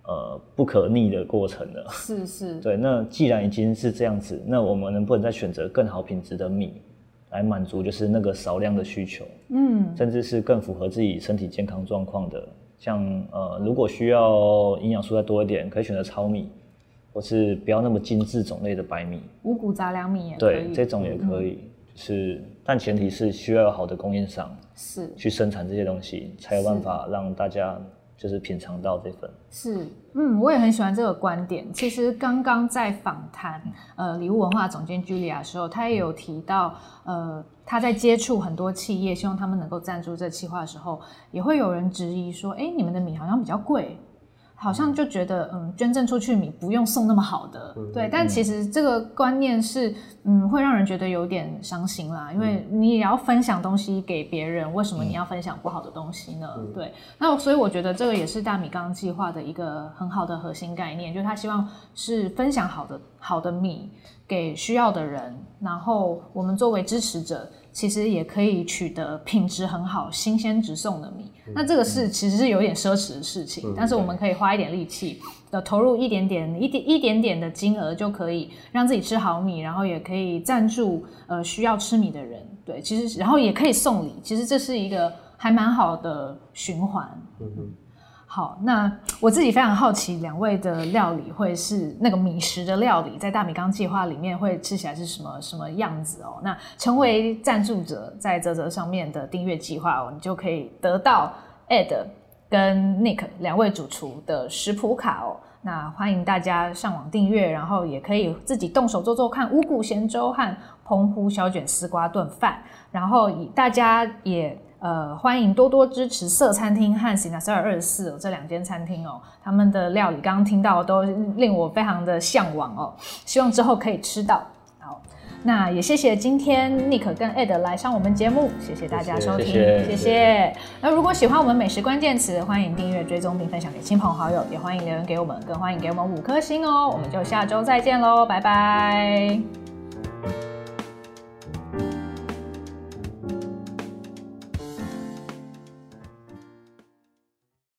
呃不可逆的过程了。是是，对。那既然已经是这样子，那我们能不能再选择更好品质的米来满足就是那个少量的需求？嗯，甚至是更符合自己身体健康状况的，像呃，如果需要营养素再多一点，可以选择糙米。或是不要那么精致种类的白米，五谷杂粮米对，这种也可以，是但前提是需要有好的供应商是去生产这些东西，才有办法让大家就是品尝到这份。是，嗯，我也很喜欢这个观点。其实刚刚在访谈呃礼物文化总监 Julia 的时候，他也有提到，呃，他在接触很多企业，希望他们能够赞助这企划的时候，也会有人质疑说，哎、欸，你们的米好像比较贵。好像就觉得，嗯，捐赠出去米不用送那么好的，嗯、对。但其实这个观念是，嗯，会让人觉得有点伤心啦。因为你也要分享东西给别人，为什么你要分享不好的东西呢？嗯、对。那所以我觉得这个也是大米缸计划的一个很好的核心概念，就是他希望是分享好的好的米给需要的人，然后我们作为支持者。其实也可以取得品质很好、新鲜直送的米，嗯、那这个是其实是有点奢侈的事情，嗯、但是我们可以花一点力气，的投入一点点、一点一点点的金额就可以让自己吃好米，然后也可以赞助呃需要吃米的人。对，其实然后也可以送礼，其实这是一个还蛮好的循环。嗯好，那我自己非常好奇，两位的料理会是那个米食的料理，在大米缸计划里面会吃起来是什么什么样子哦？那成为赞助者，在泽泽上面的订阅计划哦，你就可以得到 Ed 跟 Nick 两位主厨的食谱卡哦。那欢迎大家上网订阅，然后也可以自己动手做做看五谷咸粥和澎湖小卷丝瓜炖饭，然后以大家也。呃，欢迎多多支持色餐厅和 Sinasera 二十四这两间餐厅哦，他们的料理刚刚听到都令我非常的向往哦，希望之后可以吃到。好，那也谢谢今天 Nick 跟 Ed 来上我们节目，谢谢大家收听，谢谢，那如果喜欢我们美食关键词，欢迎订阅、追踪并分享给亲朋好友，也欢迎留言给我们，更欢迎给我们五颗星哦。我们就下周再见喽，拜拜。